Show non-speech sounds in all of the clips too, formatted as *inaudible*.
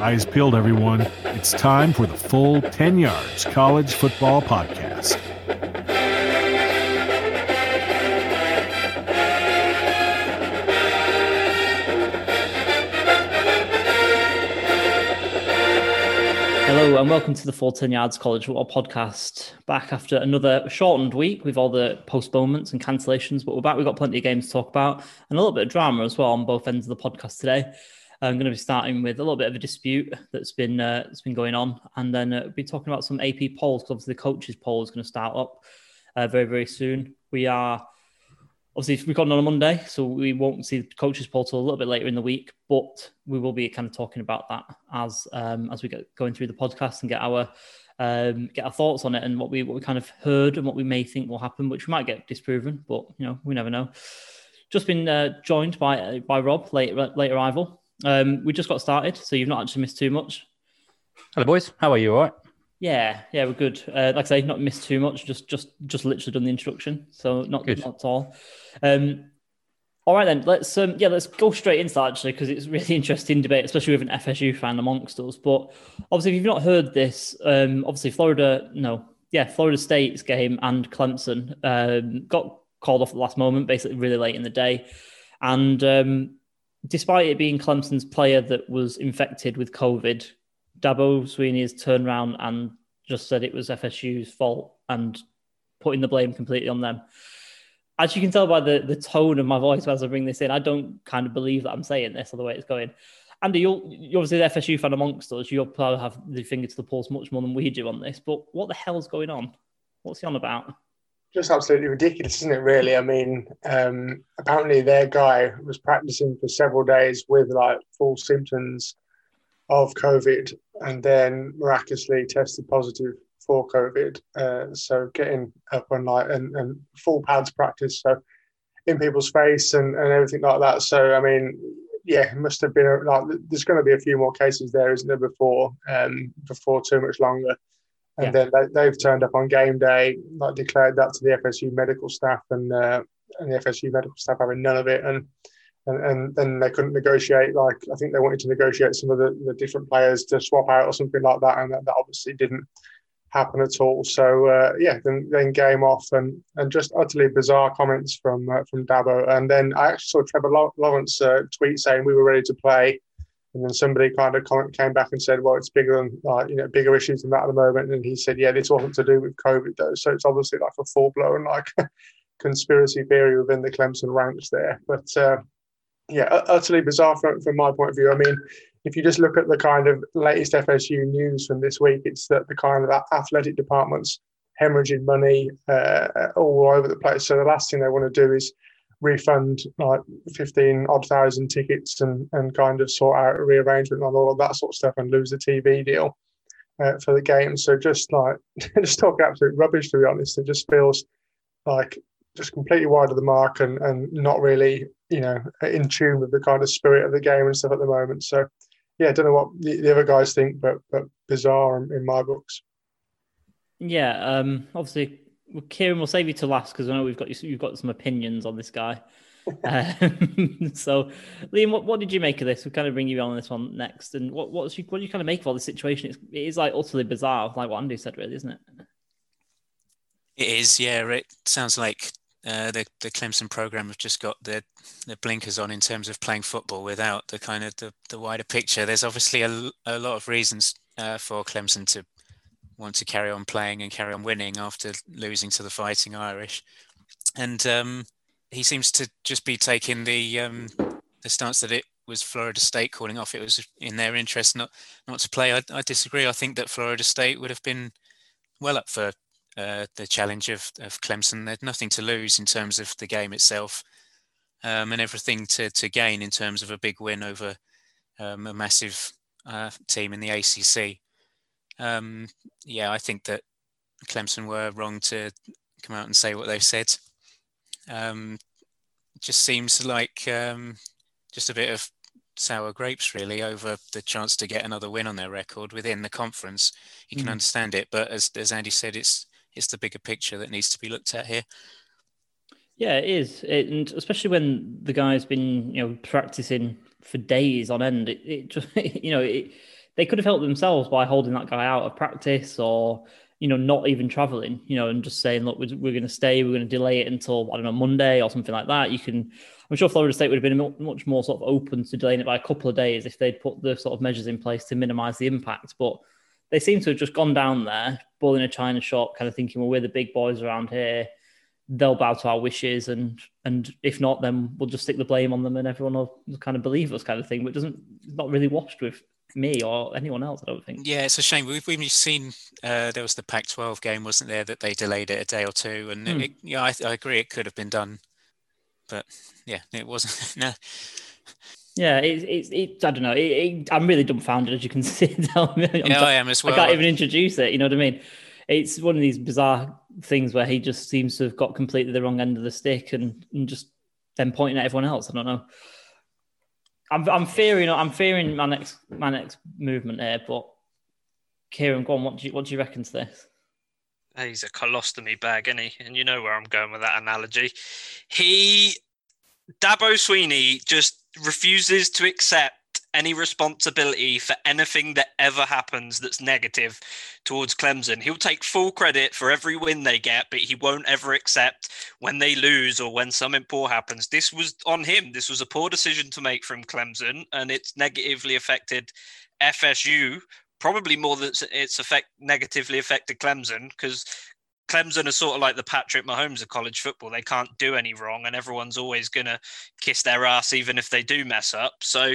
Eyes peeled, everyone. It's time for the full 10 Yards College Football Podcast. Hello and welcome to the Full 10 Yards College Football Podcast. Back after another shortened week with all the postponements and cancellations, but we're back. We've got plenty of games to talk about and a little bit of drama as well on both ends of the podcast today. I'm going to be starting with a little bit of a dispute that's been uh, that's been going on, and then uh, be talking about some AP polls because obviously the coaches poll is going to start up uh, very very soon. We are obviously we've recording on a Monday, so we won't see the coaches poll till a little bit later in the week, but we will be kind of talking about that as um, as we get going through the podcast and get our um, get our thoughts on it and what we what we kind of heard and what we may think will happen, which we might get disproven, but you know we never know. Just been uh, joined by by Rob, late late arrival. Um, we just got started, so you've not actually missed too much. Hello, boys. How are you? All right. Yeah, yeah, we're good. Uh, like I say, not missed too much. Just, just, just literally done the introduction, so not good. not at all. Um, all right then, let's um, yeah, let's go straight into that actually because it's really *laughs* interesting debate, especially with an FSU fan amongst us. But obviously, if you've not heard this, um, obviously Florida, no, yeah, Florida State's game and Clemson um, got called off at the last moment, basically really late in the day, and um, despite it being Clemson's player that was infected with COVID, Dabo Swinney has turned around and just said it was FSU's fault and putting the blame completely on them. As you can tell by the, the tone of my voice as I bring this in, I don't kind of believe that I'm saying this or the way it's going. Andy, you're, you're obviously the FSU fan amongst us. You'll probably have the finger to the pulse much more than we do on this. But what the hell's going on? What's he on about? Just absolutely ridiculous, isn't it? Really, I mean, um, apparently their guy was practicing for several days with like full symptoms of COVID, and then miraculously tested positive for COVID. Uh, so getting up on like and, and full pads practice, so in people's face and, and everything like that. So I mean, yeah, it must have been a, like there's going to be a few more cases there, isn't there? Before um, before too much longer and yeah. then they, have turned up on game day, like declared that to the FSU medical staff, and uh, and the FSU medical staff having none of it, and and, and then they couldn't negotiate. Like I think they wanted to negotiate some of the, the different players to swap out or something like that, and that, that obviously didn't happen at all. So uh, yeah, then then game off, and and just utterly bizarre comments from uh, from Dabo, and then I actually saw Trevor Lawrence uh, tweet saying we were ready to play and then somebody kind of came back and said, well, it's bigger than, like, you know, bigger issues than that at the moment. And he said, yeah, this wasn't to do with COVID, though. So it's obviously like a full blown, like, *laughs* conspiracy theory within the Clemson ranks there. But uh, yeah, utterly bizarre from, from my point of view. I mean, if you just look at the kind of latest FSU news from this week, it's that the kind of athletic departments hemorrhaging money uh, all over the place. So the last thing they want to do is refund like 15 odd thousand tickets and, and kind of sort out a rearrangement and all of that sort of stuff and lose the TV deal uh, for the game. So just like, *laughs* just talk absolute rubbish, to be honest. It just feels like just completely wide of the mark and, and not really, you know, in tune with the kind of spirit of the game and stuff at the moment. So, yeah, I don't know what the, the other guys think, but but bizarre in, in my books. Yeah, um, obviously well, Kieran, we'll save you to last because I know we've got you've got some opinions on this guy. *laughs* um, *laughs* so, Liam, what, what did you make of this? We'll kind of bring you on this one next. And what what's you, what do you kind of make of all this situation? It's, it is like utterly bizarre, like what Andy said, really, isn't it? It is, yeah. It sounds like uh, the the Clemson program have just got the the blinkers on in terms of playing football without the kind of the, the wider picture. There's obviously a, a lot of reasons uh, for Clemson to want to carry on playing and carry on winning after losing to the Fighting Irish. And um, he seems to just be taking the um, the stance that it was Florida State calling off. It was in their interest not not to play. I, I disagree. I think that Florida State would have been well up for uh, the challenge of, of Clemson. They had nothing to lose in terms of the game itself, um, and everything to to gain in terms of a big win over um, a massive uh, team in the ACC. Um, yeah, I think that Clemson were wrong to come out and say what they've said. Um, just seems like um, just a bit of sour grapes, really, over the chance to get another win on their record within the conference. You can mm. understand it, but as as Andy said, it's it's the bigger picture that needs to be looked at here. Yeah, it is, it, and especially when the guy's been you know practicing for days on end. It, it just *laughs* you know it they could have helped themselves by holding that guy out of practice or you know not even traveling you know and just saying look we're, we're going to stay we're going to delay it until i don't know monday or something like that. You can i'm sure florida state would have been much more sort of open to delaying it by a couple of days if they'd put the sort of measures in place to minimize the impact but they seem to have just gone down there ball in a china shop kind of thinking well we're the big boys around here they'll bow to our wishes and and if not then we'll just stick the blame on them and everyone will kind of believe us kind of thing but doesn't not really washed with me or anyone else. I don't think. Yeah, it's a shame. We've, we've seen uh, there was the Pac-12 game, wasn't there, that they delayed it a day or two, and mm. it, yeah, I, I, agree it could have been done, but yeah, it wasn't. *laughs* no. Yeah, it's it, it, I don't know. It, I'm really dumbfounded, as you can *laughs* see. Me, yeah, I am as well. I can't even introduce it. You know what I mean? It's one of these bizarre things where he just seems to have got completely the wrong end of the stick and, and just then pointing at everyone else. I don't know. I'm I'm fearing I'm fearing my next my next movement here, but Kieran, go on. What do you what do you reckon to this? He's a colostomy bag, isn't he? And you know where I'm going with that analogy. He Dabo Swinney just refuses to accept any responsibility for anything that ever happens that's negative towards Clemson. He'll take full credit for every win they get, but he won't ever accept when they lose or when something poor happens. This was on him. This was a poor decision to make from Clemson, and it's negatively affected FSU. Probably more than it's affect negatively affected Clemson because Clemson are sort of like the Patrick Mahomes of college football. They can't do any wrong, and everyone's always going to kiss their ass, even if they do mess up. So,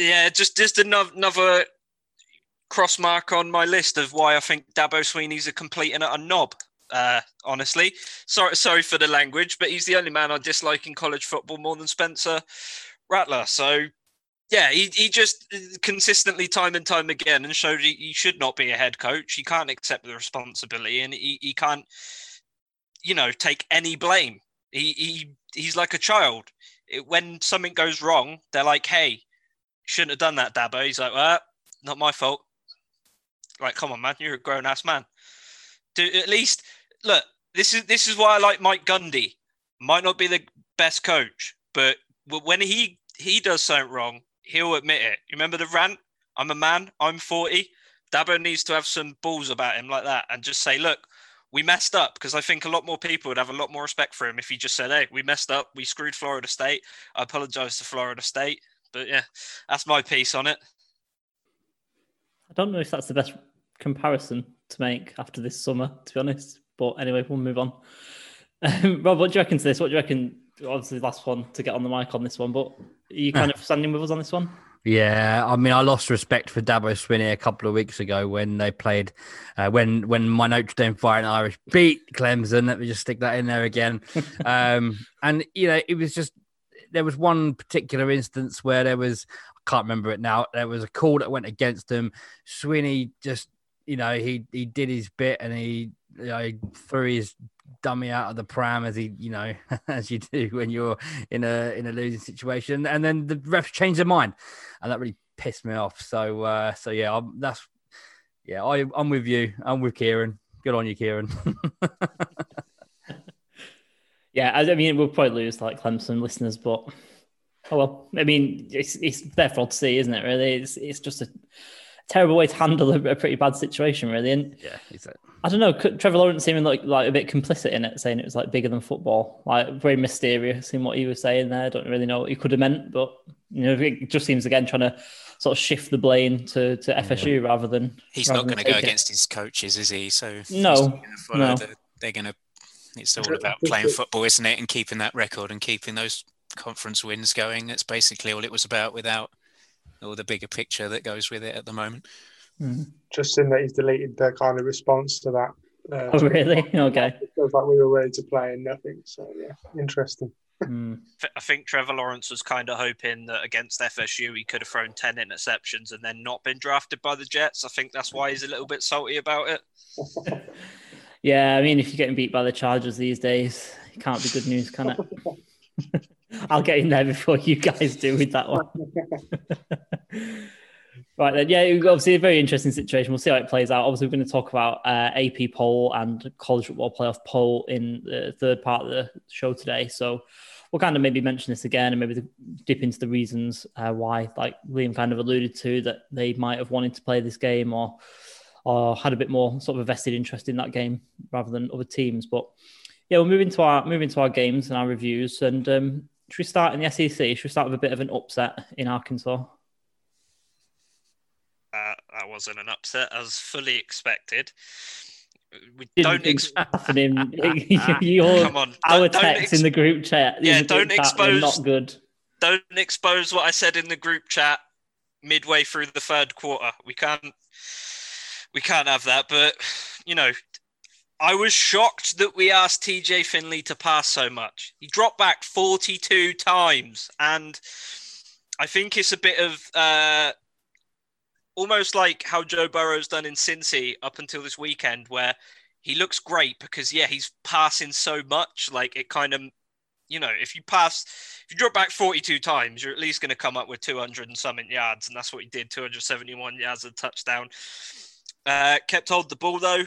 yeah, just just another, cross mark on my list of why I think Dabo Swinney's a complete and a knob. Uh, honestly, sorry, sorry for the language, but he's the only man I dislike in college football more than Spencer Rattler. So, yeah, he, he just consistently, time and time again, and showed he, he should not be a head coach. He can't accept the responsibility, and he, he can't, you know, take any blame. He, he he's like a child. It, when something goes wrong, they're like, "Hey, shouldn't have done that, Dabo. He's like, well, not my fault. Like, come on, man, you're a grown ass man. Do at least look. This is this is why I like Mike Gundy. Might not be the best coach, but when he he does something wrong, he'll admit it. You remember the rant? I'm a man. I'm 40. Dabo needs to have some balls about him like that and just say, look, we messed up because I think a lot more people would have a lot more respect for him if he just said, "Hey, we messed up. We screwed Florida State. I apologize to Florida State. But yeah, that's my piece on it. I don't know if that's the best comparison to make after this summer, to be honest. But anyway, we'll move on. *laughs* Um, Rob, what do you reckon to this? What do you reckon? Obviously, the last one to get on the mic on this one, but are you kind of *laughs* standing with us on this one? Yeah, I mean, I lost respect for Dabo Swinney a couple of weeks ago when they played, uh, when when my Notre Dame Fighting Irish beat Clemson. Let me just stick that in there again. *laughs* um, and you know, it was just there was one particular instance where there was I can't remember it now. There was a call that went against him. Swinney just you know he he did his bit and he you know, threw his dummy out of the pram as he you know *laughs* as you do when you're in a in a losing situation. And then the ref changed their mind. And that really pissed me off. So uh so yeah I'm, that's yeah I, i'm with you. I'm with kieran. Good on you kieran *laughs* Yeah, I, mean, we'll probably lose like Clemson listeners, but oh well. I mean, it's it's there for to see, isn't it? Really, it's it's just a terrible way to handle a, a pretty bad situation, really. And yeah, exactly. I don't know. Trevor Lawrence seeming like like a bit complicit in it, saying it was like bigger than football, like very mysterious in what he was saying there. I don't really know what he could have meant, but you know, it just seems again trying to sort of shift the blame to, to FSU rather than. He's rather not going to go against his coaches, is he? So no, no. The, they're going to it's all about playing football, isn't it? And keeping that record and keeping those conference wins going. That's basically all it was about without all the bigger picture that goes with it at the moment. Mm. Just in that he's deleted the kind of response to that. Uh, oh, really? *laughs* Okay. It feels like we were ready to play and nothing. So, yeah, interesting. Mm. I think Trevor Lawrence was kind of hoping that against FSU he could have thrown 10 interceptions and then not been drafted by the Jets. I think that's why he's a little bit salty about it. *laughs* Yeah, I mean, if you're getting beat by the Chargers these days, it can't be good news, can it? *laughs* I'll get in there before you guys do with that one. *laughs* Right then, yeah, obviously a very interesting situation. We'll see how it plays out. Obviously, we're going to talk about uh, AP poll and college football playoff poll in the third part of the show today. So we'll kind of maybe mention this again and maybe dip into the reasons uh, why, like Liam kind of alluded to, that they might have wanted to play this game or or had a bit more sort of a vested interest in that game rather than other teams. But yeah, we'll move into our move into our games and our reviews. And um, should we start in the SEC? Should we start with a bit of an upset in Arkansas? Uh, that wasn't an upset as fully expected. We Didn't don't ex- happening. *laughs* *laughs* Your, Come on, our don't, text ex- in the group chat. Yeah, don't expose. Not good. Don't expose what I said in the group chat midway through the third quarter. We can't. We can't have that. But you know, I was shocked that we asked TJ Finley to pass so much. He dropped back 42 times, and I think it's a bit of uh, almost like how Joe Burrow's done in Cincy up until this weekend, where he looks great because yeah, he's passing so much. Like it kind of, you know, if you pass, if you drop back 42 times, you're at least going to come up with 200 and something yards, and that's what he did. 271 yards, a touchdown. Uh, kept hold the ball though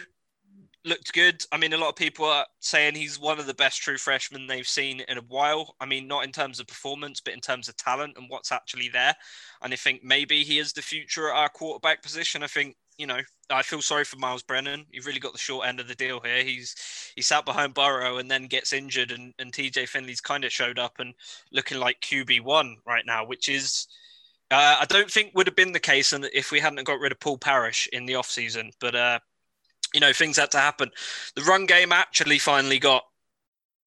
looked good. I mean, a lot of people are saying he's one of the best true freshmen they've seen in a while. I mean, not in terms of performance, but in terms of talent and what's actually there. And I think maybe he is the future at our quarterback position. I think, you know, I feel sorry for Myles Brennan. You've really got the short end of the deal here. He's he sat behind Burrow and then gets injured, and, and TJ Finley's kind of showed up and looking like QB one right now, which is. Uh, I don't think would have been the case if we hadn't got rid of Paul Parrish in the off season, But uh, you know things had to happen. The run game actually finally got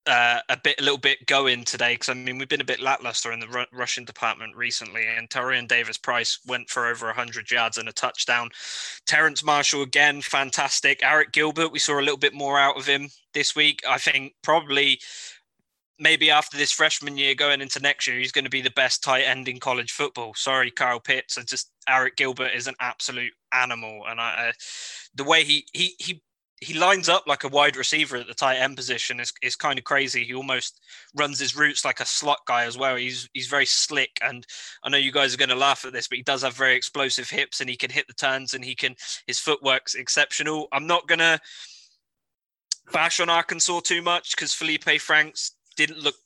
uh, a bit, a little bit going today because I mean we've been a bit lackluster in the r- rushing department recently, and Tyrion Davis Price went for over 100 yards and a touchdown. Terrace Marshall again, fantastic. Arik Gilbert, we saw a little bit more out of him this week. I think probably maybe after this freshman year going into next year, he's going to be the best tight end in college football. Sorry, Kyle Pitts. I just Arik Gilbert is an absolute animal, and I, uh, the way he he he he lines up like a wide receiver at the tight end position is, is kind of crazy. He almost runs his routes like a slot guy as well. He's he's very slick, and I know you guys are going to laugh at this, but he does have very explosive hips, and he can hit the turns, and he can his footwork's exceptional. I'm not gonna bash on Arkansas too much because Felipe Franks didn't look,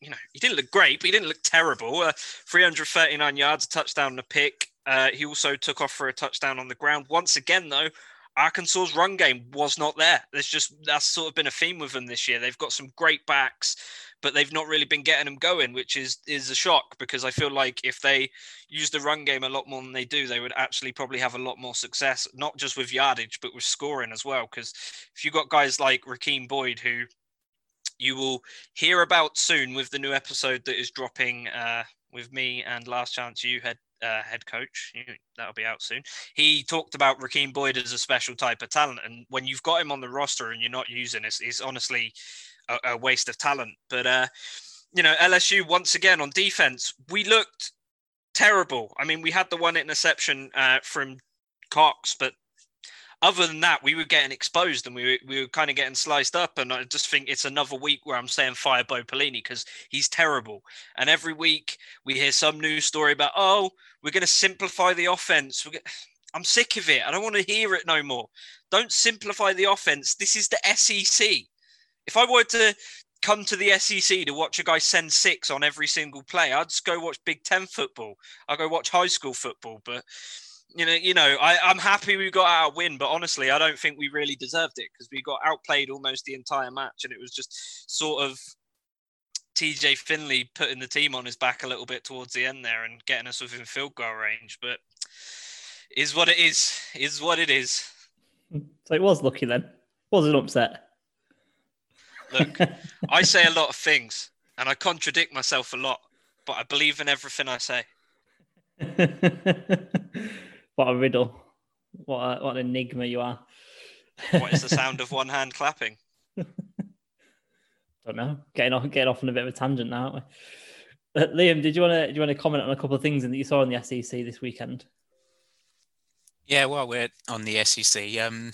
you know, he didn't look great, but he didn't look terrible. Uh, 339 yards, a touchdown, and a pick. Uh, he also took off for a touchdown on the ground. Once again, though, Arkansas's run game was not there. There's just that's sort of been a theme with them this year. They've got some great backs, but they've not really been getting them going, which is is a shock because I feel like if they use the run game a lot more than they do, they would actually probably have a lot more success, not just with yardage, but with scoring as well. Because if you've got guys like Rakeem Boyd who you will hear about soon with the new episode that is dropping uh, with me and Last Chance U head uh, head coach. That'll be out soon. He talked about Rakeem Boyd as a special type of talent, and when you've got him on the roster and you're not using it, it's honestly a, a waste of talent. But uh, you know, LSU once again on defense, we looked terrible. I mean, we had the one interception uh, from Cox, but other than that, we were getting exposed and we were, we were kind of getting sliced up. And I just think it's another week where I'm saying fire Bo Pelini because he's terrible. And every week we hear some news story about, oh, we're going to simplify the offense. I'm sick of it. I don't want to hear it no more. Don't simplify the offense. This is the SEC. If I were to come to the SEC to watch a guy send six on every single play, I'd just go watch Big Ten football. I'll go watch high school football. But you know, you know, I, I'm happy we got our win, but honestly, I don't think we really deserved it because we got outplayed almost the entire match, and it was just sort of TJ Finley putting the team on his back a little bit towards the end there and getting us within field goal range. But is what it is. Is what it is. So it was lucky then. Was an upset. Look, I *laughs* say a lot of things, and I contradict myself a lot, but I believe in everything I say. *laughs* What a riddle. What, a, what an enigma you are. *laughs* what is the sound of one hand clapping? Don't know. Getting off, getting off on a bit of a tangent now, aren't we? Uh, Liam, did you want to do you want to comment on a couple of things that you saw in the SEC this weekend? Yeah, well, we're on the SEC. Um,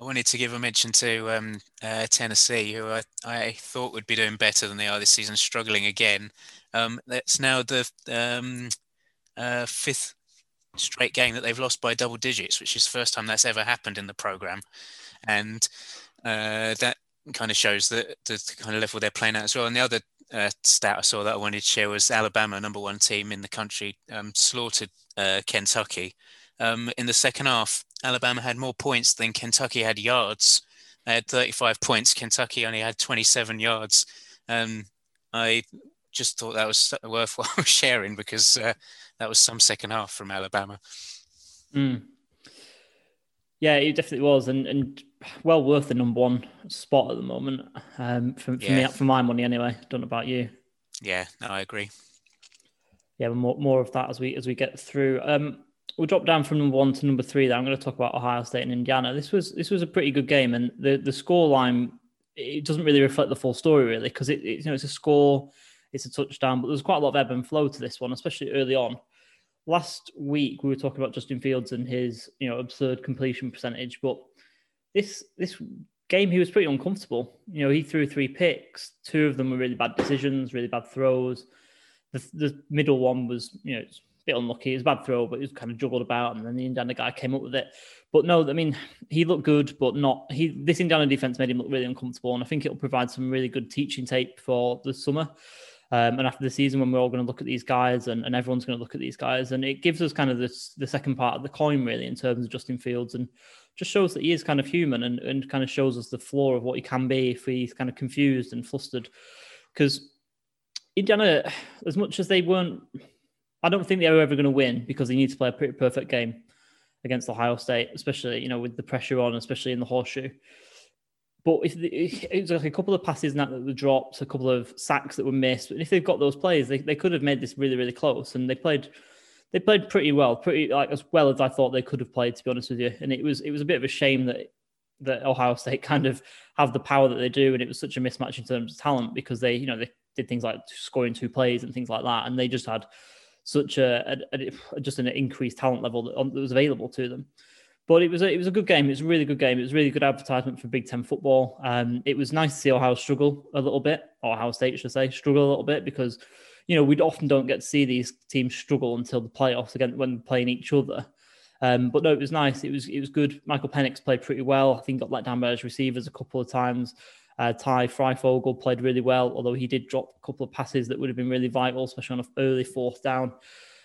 I wanted to give a mention to um, uh, Tennessee, who I, I, thought would be doing better than they are this season, struggling again. Um, that's now the um, uh, fifth straight game that they've lost by double digits, which is the first time that's ever happened in the program, and uh, that kind of shows that the kind of level they're playing at as well. And the other uh, stat I saw that I wanted to share was Alabama, number one team in the country, um, slaughtered uh, Kentucky. Um, in the second half, Alabama had more points than Kentucky had yards. They had 35 points. Kentucky only had 27 yards. Um, I just thought that was worthwhile *laughs* sharing because uh, that was some second half from Alabama. Mm. Yeah, it definitely was, and and well worth the number one spot at the moment. Um, for, for yeah. me, for my money anyway. Don't know about you. Yeah, no, I agree. Yeah, more more of that as we as we get through. Um, we'll drop down from number one to number three. There, I'm going to talk about Ohio State and Indiana. This was this was a pretty good game, and the the score line it doesn't really reflect the full story really because it, it, you know it's a score, it's a touchdown, but there's quite a lot of ebb and flow to this one, especially early on. Last week we were talking about Justin Fields and his you know absurd completion percentage, but this this game he was pretty uncomfortable. You know he threw three picks, two of them were really bad decisions, really bad throws. The, the middle one was you know a bit unlucky. It was a bad throw, but it was kind of juggled about, and then the Indiana guy came up with it. But no, I mean, he looked good, but not he. This Indiana defense made him look really uncomfortable, and I think it'll provide some really good teaching tape for the summer. Um, and after the season, when we're all going to look at these guys, and, and everyone's going to look at these guys, and it gives us kind of this the second part of the coin, really, in terms of Justin Fields, and just shows that he is kind of human, and, and kind of shows us the floor of what he can be if he's kind of confused and flustered. Because Indiana, as much as they weren't I don't think they're ever going to win because they need to play a pretty perfect game against Ohio State, especially you know with the pressure on, especially in the horseshoe. But if it's like a couple of passes that were dropped, a couple of sacks that were missed, and if they've got those plays, they, they could have made this really really close, and they played they played pretty well, pretty like as well as I thought they could have played, to be honest with you. And it was it was a bit of a shame that that Ohio State *laughs* kind of have the power that they do, and it was such a mismatch in terms of talent because they you know they did things like scoring two plays and things like that, and they just had such a, a, a just an increased talent level that, um, that, was available to them. But it was a, it was a good game. It was a really good game. It was really good advertisement for Big Ten football. Um, it was nice to see Ohio struggle a little bit, or Ohio State should say struggle a little bit because you know we often don't get to see these teams struggle until the playoffs again when playing each other. Um, but no, it was nice. It was it was good. Michael Penix played pretty well. I think got let down by his receivers a couple of times. Uh, Ty Fryfogle played really well, although he did drop a couple of passes that would have been really vital, especially on an early fourth down.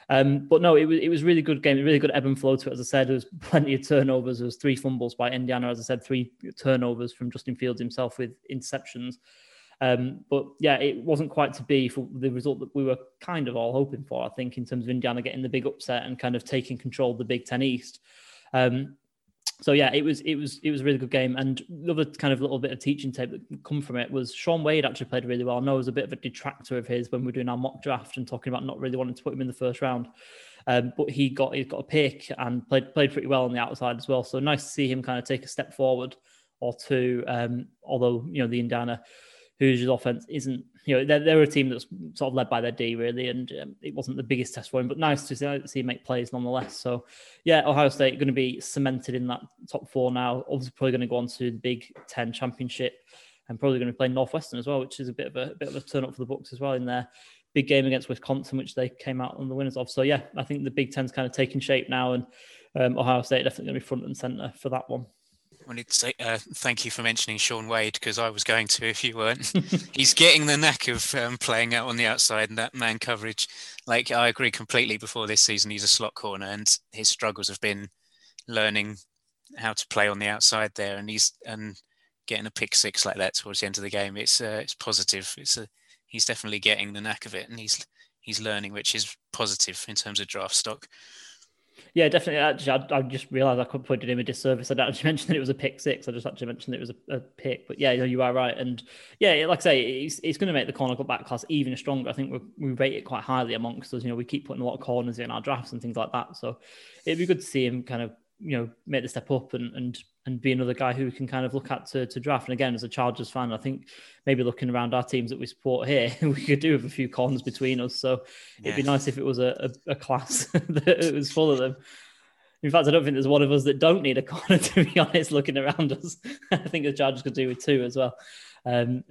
Um, but no, it was it was really good game, really good ebb and flow to it. As I said, there was plenty of turnovers. There was three fumbles by Indiana, as I said, three turnovers from Justin Fields himself with interceptions. Um, but yeah, it wasn't quite to be for the result that we were kind of all hoping for. I think in terms of Indiana getting the big upset and kind of taking control of the Big Ten East. Um, so yeah, it was it was it was a really good game. And the other kind of little bit of teaching tape that come from it was Shaun Wade actually played really well. I know it was a bit of a detractor of his when we are doing our mock draft and talking about not really wanting to put him in the first round. Um, but he got he got a pick and played played pretty well on the outside as well. So nice to see him kind of take a step forward or two. Um, although you know the Indiana Hoosiers offense isn't, you know, they're, they're a team that's sort of led by their D really, and um, it wasn't the biggest test for him, but nice to see, see make plays nonetheless. So, yeah, Ohio State going to be cemented in that top four now. Obviously, probably going to go on to the Big Ten championship, and probably going to play Northwestern as well, which is a bit of a, a bit of a turn up for the books as well in their big game against Wisconsin, which they came out on the winners of. So, yeah, I think the Big Ten's kind of taking shape now, and um, Ohio State definitely going to be front and center for that one wanted to say uh, thank you for mentioning Shaun Wade because I was going to if you weren't. *laughs* He's getting the knack of um, playing out on the outside and that man coverage. Like I agree completely. Before this season, he's a slot corner, and his struggles have been learning how to play on the outside there. And he's and getting a pick six like that towards the end of the game. It's uh, it's positive. It's a he's definitely getting the knack of it, and he's he's learning, which is positive in terms of draft stock. Yeah, definitely. Actually, I, I just realised I put it in a disservice. I didn't actually *laughs* mention that it was a pick six. I just actually mentioned it was a, a pick. But yeah, you are right. And yeah, like I say, it's, it's going to make the corner back class even stronger. I think we rate it quite highly amongst us. You know, we keep putting a lot of corners in our drafts and things like that. So it'd be good to see him kind of you know make the step up and and and be another guy who we can kind of look at to, to draft. And again, as a Chargers fan, I think maybe looking around our teams that we support here, *laughs* we could do with a few cons between us. So yeah. it'd be nice if it was a, a, a class *laughs* that it was full of them. In fact, I don't think there's one of us that don't need a corner, *laughs* to be honest, looking around us. I think the Chargers could do with two as well um,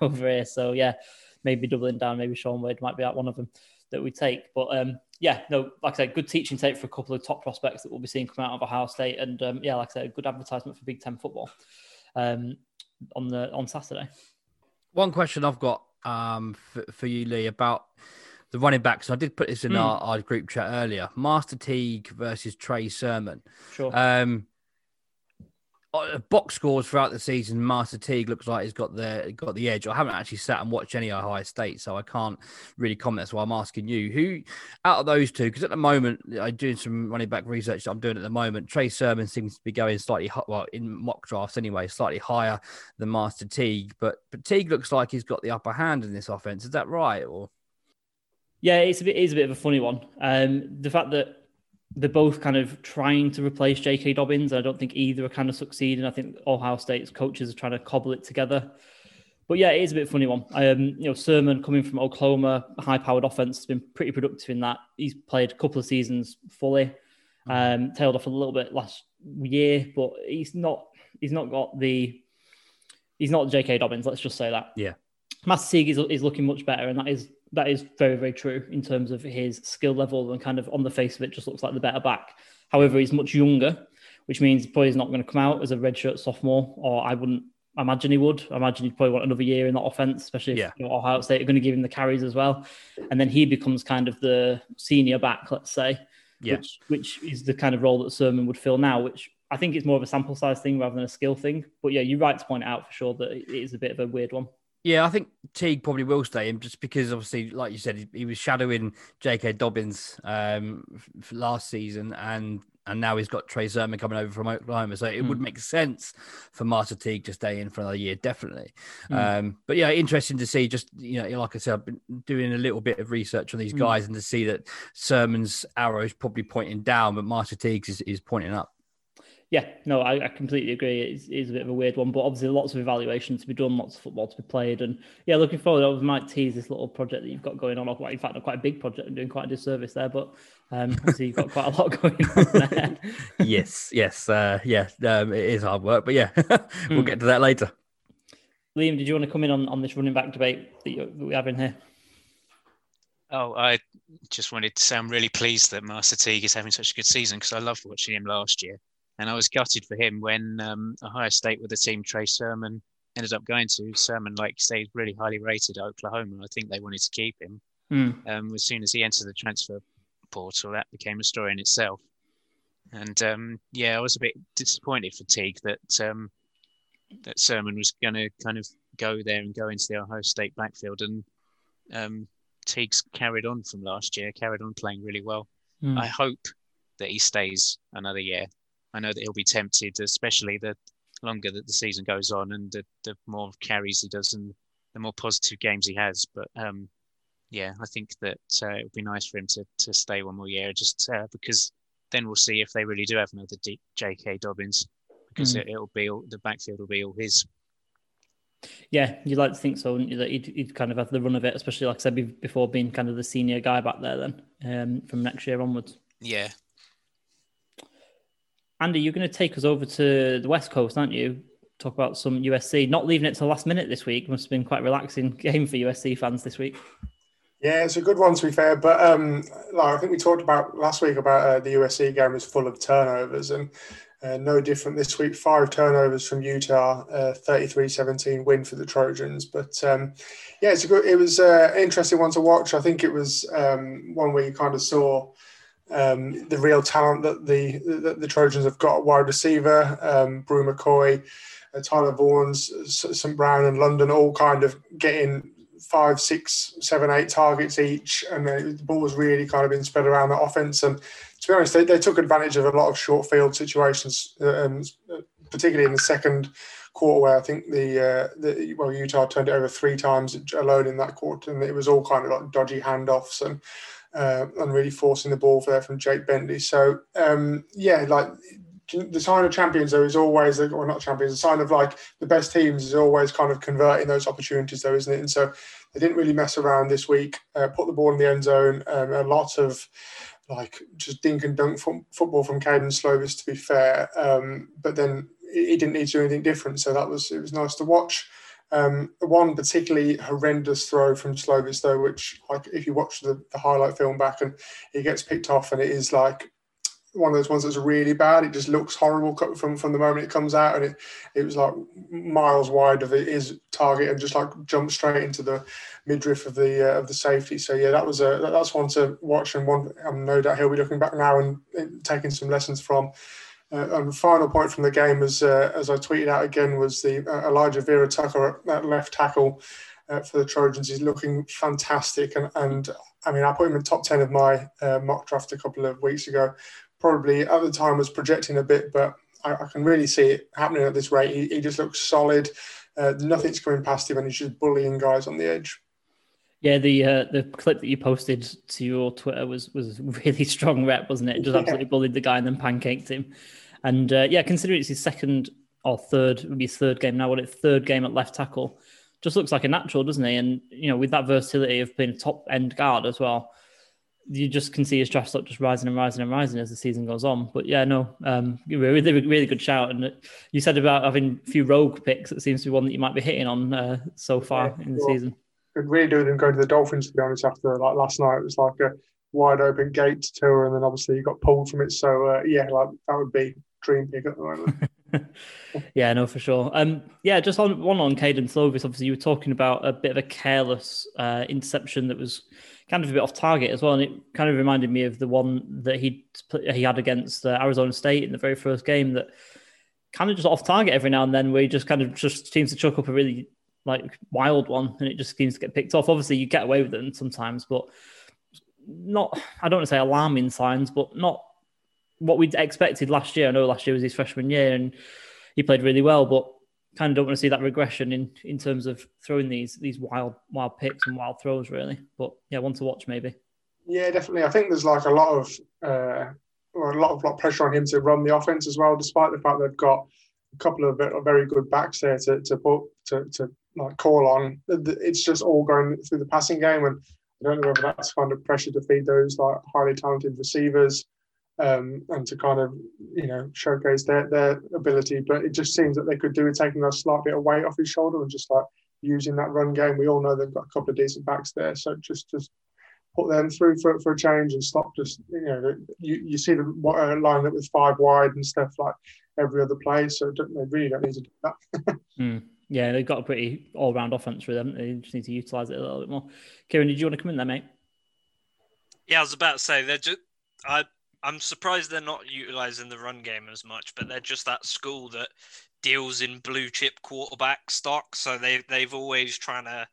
over here. So, yeah, maybe doubling down, maybe Shaun Wade might be out one of them that we take. But um, yeah, no, like I said, good teaching tape for a couple of top prospects that we'll be seeing come out of Ohio State, and um, yeah, like I said, good advertisement for Big Ten football um, on the on Saturday. One question I've got um, for, for you, Lee, about the running backs. I did put this in mm. our, our, group chat earlier. Master Teague versus Trey Sermon. Sure. Um, box scores throughout the season, Master Teague looks like he's got the got the edge. I haven't actually sat and watched any Ohio State, so I can't really comment. That's why I'm asking you. Who out of those two? Because at the moment, I'm doing some running back research that I'm doing at the moment. Trey Sermon seems to be going slightly well in mock drafts anyway, slightly higher than Master Teague. But but Teague looks like he's got the upper hand in this offense. Is that right? Or yeah, it's a bit it's a bit of a funny one. Um, the fact that they're both kind of trying to replace J.K. Dobbins. I don't think either are kind of succeeding. I think Ohio State's coaches are trying to cobble it together. But yeah, it is a bit funny one. Um, you know, Sermon coming from Oklahoma, high-powered offense, has been pretty productive in that. He's played a couple of seasons fully, um, tailed off a little bit last year, but he's not. He's not got the. He's not J.K. Dobbins. Let's just say that. Yeah. Master Teague is, is looking much better, and that is that is very, very true in terms of his skill level and kind of on the face of it, just looks like the better back. However, he's much younger, which means probably he's not going to come out as a redshirt sophomore, or I wouldn't imagine he would. I imagine he'd probably want another year in that offense, especially if yeah. you know, Ohio State are going to give him the carries as well. And then he becomes kind of the senior back, let's say, yeah. which, which is the kind of role that Sermon would fill now, which I think it's more of a sample size thing rather than a skill thing. But yeah, you're right to point out for sure that it is a bit of a weird one. Yeah, I think Teague probably will stay in just because, obviously, like you said, he, he was shadowing J.K. Dobbins um, last season, and and now he's got Trey Sermon coming over from Oklahoma, so it mm. would make sense for Master Teague to stay in for another year, definitely. Mm. Um, but yeah, interesting to see. Just you know, like I said, I've been doing a little bit of research on these hmm. guys, mm. and to see that Sermon's arrow is probably pointing down, but Master Teague's is, is pointing up yeah, no, I, I completely agree. It's, it's, a bit of a weird one, but obviously lots of evaluation to be done, lots of football to be played, and yeah, looking forward. I might tease this little project that you've got going on. Or in fact, a quite a big project. I'm doing quite a disservice there, but um, obviously you've got quite a lot *laughs* going on there. yes, yes, uh, yeah, um, it is hard work, but yeah, *laughs* we'll mm. get to that later. Liam, did you want to come in on, on this running back debate that, you, that we have in here? Oh, I just wanted to say I'm really pleased that Master Teague is having such a good season because I loved watching him last year. And I was gutted for him when um, Ohio State with the team Trey Sermon ended up going to. Sermon, like say, really highly rated at Oklahoma. I think they wanted to keep him. Mm. Um, as soon as he entered the transfer portal, that became a story in itself. And um, yeah, I was a bit disappointed for Teague that um, that Sermon was going to kind of go there and go into the Ohio State backfield. And um, Teague's carried on from last year, carried on playing really well. Mm. I hope that he stays another year I know that he'll be tempted, especially the longer that the season goes on and the, the more carries he does and the more positive games he has. But um, yeah, I think that uh, it would be nice for him to, to stay one more year just uh, because then we'll see if they really do have another D- J.K. Dobbins because mm. it, will be all, the backfield will be all his. Yeah, you'd like to think so, wouldn't you? That he'd, he'd, kind of have the run of it, especially like I said before, being kind of the senior guy back there. Then um, from next year onwards. Yeah, Andy, you're going to take us over to the West Coast, aren't you? Talk about some USC. Not leaving it to the last minute this week. Must have been quite a relaxing *laughs* game for USC fans this week. Yeah, it's a good one to be fair. But um, like I think we talked about last week about uh, the USC game was full of turnovers and uh, no different this week. Five turnovers from Utah, uh, 33-17 win for the Trojans. But um, yeah, it's a good. It was uh, an interesting one to watch. I think it was um, one where you kind of saw um, the real talent that the, the, the Trojans have got wide receiver, um, Bru McCoy, uh, Tyler Vaughns, St. Brown, and London all kind of getting five, six, seven, eight targets each, and the ball was really kind of been spread around the offense. And to be honest, they, they took advantage of a lot of short field situations, um, particularly in the second quarter, where I think the, uh, the well Utah turned it over three times alone in that quarter, and it was all kind of like dodgy handoffs and uh, and really forcing the ball there from Jake Bentley. So um, yeah, like the sign of champions though is always, or not champions, the sign of like the best teams is always kind of converting those opportunities though, isn't it? And so they didn't really mess around this week. Uh, put the ball in the end zone. Um, a lot of like just dink and dunk football from Kedon Slovis, to be fair. Um, but then he didn't need to do anything different, so that was it was nice to watch. Um, one particularly horrendous throw from Slovis, though, which like if you watch the, the highlight film back and he gets picked off, and it is like one of those ones that's really bad. It just looks horrible from from the moment it comes out, and it it was like miles wide of his target and just like jumped straight into the midriff of the uh, of the safety. So yeah, that was a that's one to watch, and one I'm no doubt he'll be looking back now and, and taking some lessons from. Uh, and final point from the game, as uh, as I tweeted out again, was the uh, Alijah Vera Tucker at left tackle uh, for the Trojans. He's looking fantastic, and and I mean I put him in top ten of my uh, mock draft a couple of weeks ago probably at the time was projecting a bit, but I, I can really see it happening at this rate. He, he just looks solid. Uh, nothing's coming past him, and he's just bullying guys on the edge. Yeah, the uh, the clip that you posted to your Twitter was was *laughs* really strong rep, wasn't it? Just absolutely bullied the guy and then pancaked him. And uh, yeah, considering it's his second or third, would be his third game now. What it third game at left tackle, just looks like a natural, doesn't he? And you know, with that versatility of being a top end guard as well, you just can see his draft stock just rising and rising and rising as the season goes on. But yeah, no, um, really, really good shout. And you said about having a few rogue picks. It seems to be one that you might be hitting on uh, so far yeah, in the season. Could really do them go to the Dolphins. To be honest, after like last night, it was like a wide open gate to tour, and then obviously you got pulled from it. So uh, yeah, like that would be dream pick at the moment. *laughs* yeah, no, for sure. Um, yeah, just on one on Kedon Slovis. Obviously, you were talking about a bit of a careless uh, interception that was kind of a bit off target as well. And it kind of reminded me of the one that he he had against uh, Arizona State in the very first game that kind of just off target every now and then, where he just kind of just seems to chuck up a really like wild one, and it just seems to get picked off. Obviously, you get away with them sometimes, but not I don't want to say alarming signs, but not what we'd expected last year. I know last year was his freshman year, and he played really well, but kind of don't want to see that regression in in terms of throwing these these wild wild picks and wild throws really. But yeah, one to watch maybe. Yeah, definitely. I think there's like a lot of uh, a lot of of pressure on him to run the offense as well, despite the fact they've got a couple of very good backs there to to put to, to like call on. It's just all going through the passing game, and I don't know whether that's kind of pressure to feed those like highly talented receivers um, and to kind of you know showcase their their ability. But it just seems that they could do with taking a slight bit of weight off his shoulder and just like using that run game. We all know they've got a couple of decent backs there, so just just put them through for, for a change and stop just you know you, you see them uh, line up with five wide and stuff like every other play so they really don't need to do that *laughs* mm. Yeah they've got a pretty all-round offense for them. They just need to utilize it a little bit more. Kieran did you want to come in there mate? Yeah i was about to say they're just i I'm surprised they're not utilizing the run game as much, but they're just that school that deals in blue chip quarterback stock. So they they've always trying to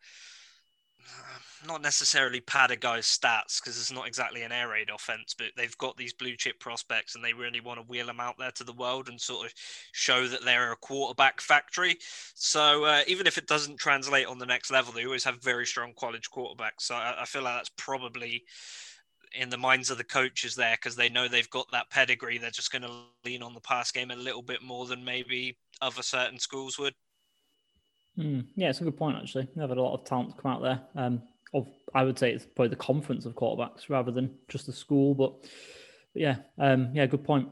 not necessarily pad a guy's stats because it's not exactly an air raid offense, but they've got these blue chip prospects and they really want to wheel them out there to the world and sort of show that they're a quarterback factory. So uh, even if it doesn't translate on the next level, they always have very strong college quarterbacks. So I, I feel like that's probably in the minds of the coaches there because they know they've got that pedigree. They're just going to lean on the pass game a little bit more than maybe other certain schools would. Mm, yeah, it's a good point actually. They've had a lot of talent come out there. Um, of I would say it's probably the conference of quarterbacks rather than just the school. But, but yeah, um, yeah, good point.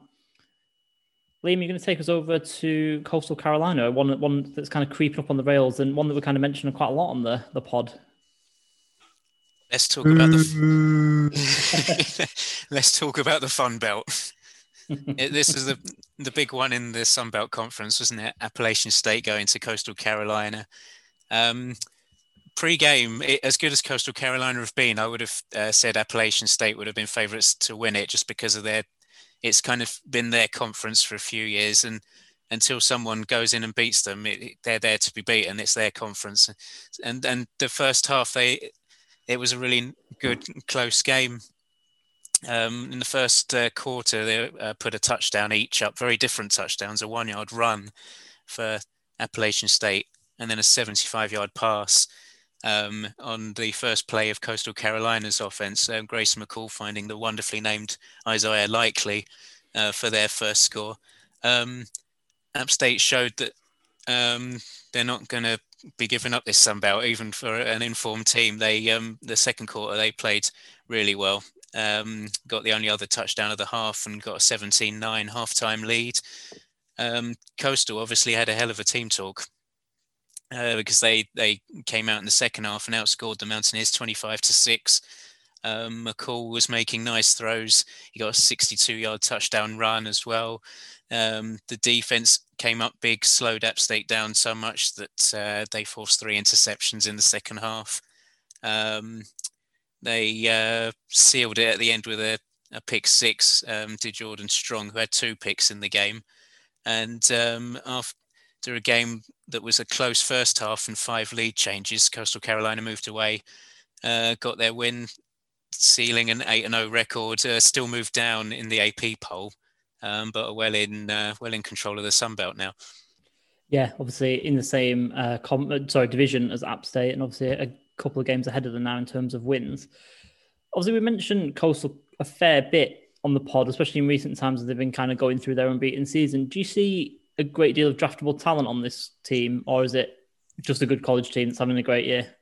Liam, you're going to take us over to Coastal Carolina, one one that's kind of creeping up on the rails, and one that we're kind of mentioned quite a lot on the the pod. Let's talk about the. *laughs* *laughs* let's talk about the Fun Belt. *laughs* this is the the big one in the Sun Belt Conference, wasn't it? Appalachian State going to Coastal Carolina. Um, pre-game, it, as good as Coastal Carolina have been, I would have uh, said Appalachian State would have been favourites to win it, just because of their. It's kind of been their conference for a few years, and until someone goes in and beats them, it, they're there to be beaten. It's their conference, and and the first half they it was a really good close game. Um, in the first uh, quarter, they uh, put a touchdown each up, very different touchdowns, a one yard run for Appalachian State, and then a 75 yard pass um, on the first play of Coastal Carolina's offense. Um, Grayson McCall finding the wonderfully named Isaiah Likely uh, for their first score. Um, App State showed that um, they're not going to be giving up this Sun Belt, even for an informed team. They um, the second quarter they played really well. Um, got the only other touchdown of the half and got a 17-9 halftime lead. Um, Coastal obviously had a hell of a team talk. Uh, because they they came out in the second half and outscored the Mountaineers 25 to six. Um, McCall was making nice throws. He got a 62 yard touchdown run as well. Um, the defense came up big, slowed App State down so much that uh, they forced three interceptions in the second half. Um, they uh, sealed it at the end with a, a pick six um, to Jordan Strong, who had two picks in the game. And um, after a game that was a close first half and five lead changes, Coastal Carolina moved away, uh, got their win, sealing an 8 and 0 record, uh, still moved down in the AP poll um, but are well in uh, well in control of the Sun Belt now. Yeah, obviously in the same uh, com- uh, sorry division as App State, and obviously a couple of games ahead of them now in terms of wins. Obviously, we mentioned Coastal a fair bit on the pod, especially in recent times as they've been kind of going through their unbeaten season. Do you see a great deal of draftable talent on this team, or is it just a good college team that's having a great year?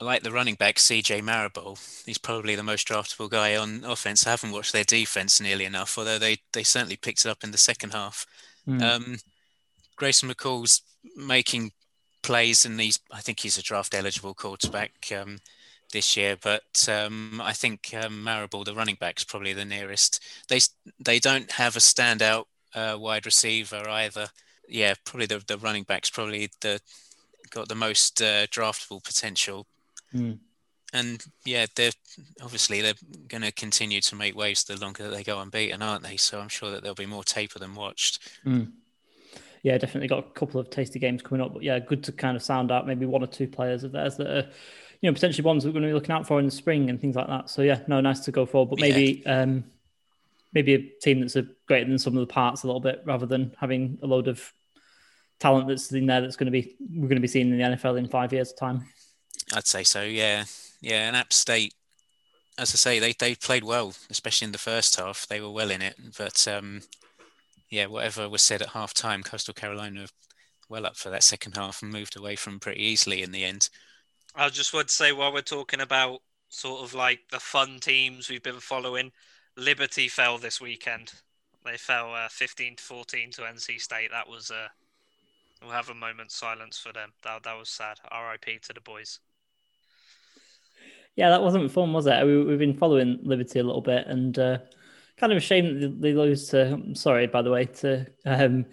I like the running back CJ Marable. He's probably the most draftable guy on offense. I haven't watched their defense nearly enough, although they they certainly picked it up in the second half. Mm. Um, Grayson McCall's making plays, and he's I think he's a draft eligible quarterback um, this year. But um, I think um, Marable, the running back, is probably the nearest. They they don't have a standout uh, wide receiver either. Yeah, probably the the running back's probably the got the most uh, draftable potential Mm. And yeah, they're obviously they're going to continue to make waves the longer that they go unbeaten, aren't they? So I'm sure that there'll be more tape of them watched. Mm. Yeah, definitely got a couple of tasty games coming up. But yeah, good to kind of sound out maybe one or two players of theirs that are, you know, potentially ones we're going to be looking out for in the spring and things like that. So yeah, no, nice to go forward. But maybe yeah. um, maybe a team that's a greater than some of the parts a little bit, rather than having a load of talent that's in there that's going to be we're going to be seeing in the NFL in five years' time. I'd say so. Yeah, yeah. And App State, as I say, they they played well, especially in the first half. They were well in it, but um, yeah, whatever was said at half time, Coastal Carolina well up for that second half and moved away from pretty easily in the end. I just would say while we're talking about sort of like the fun teams we've been following, Liberty fell this weekend. They fell uh, 15 to 14 to NC State. That was uh, we'll have a moment's silence for them. That that was sad. R.I.P. to the boys. Yeah, that wasn't fun, was it? We, have been following Liberty a little bit, and uh, kind of a shame that they lose to. I'm sorry, by the way, to um,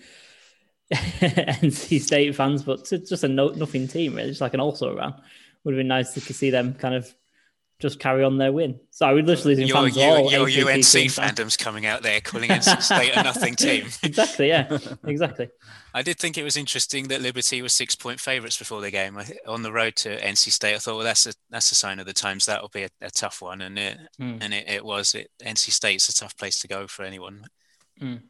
*laughs* NC State fans, but to just a no, nothing team, really, just like an also run. Would have been nice to see them kind of just carry on their win. So we're literally losing your, fans. Your, all your UNC fandom's coming out there calling NC State a nothing team. *laughs* exactly. Yeah. *laughs* Exactly. I did think it was interesting that Liberty was six point favourites before the game on the road to NC State. I thought, well, that's a that's a sign of the times. That'll be a, a tough one, and it mm. and it, it was. It, NC State's a tough place to go for anyone. Mm.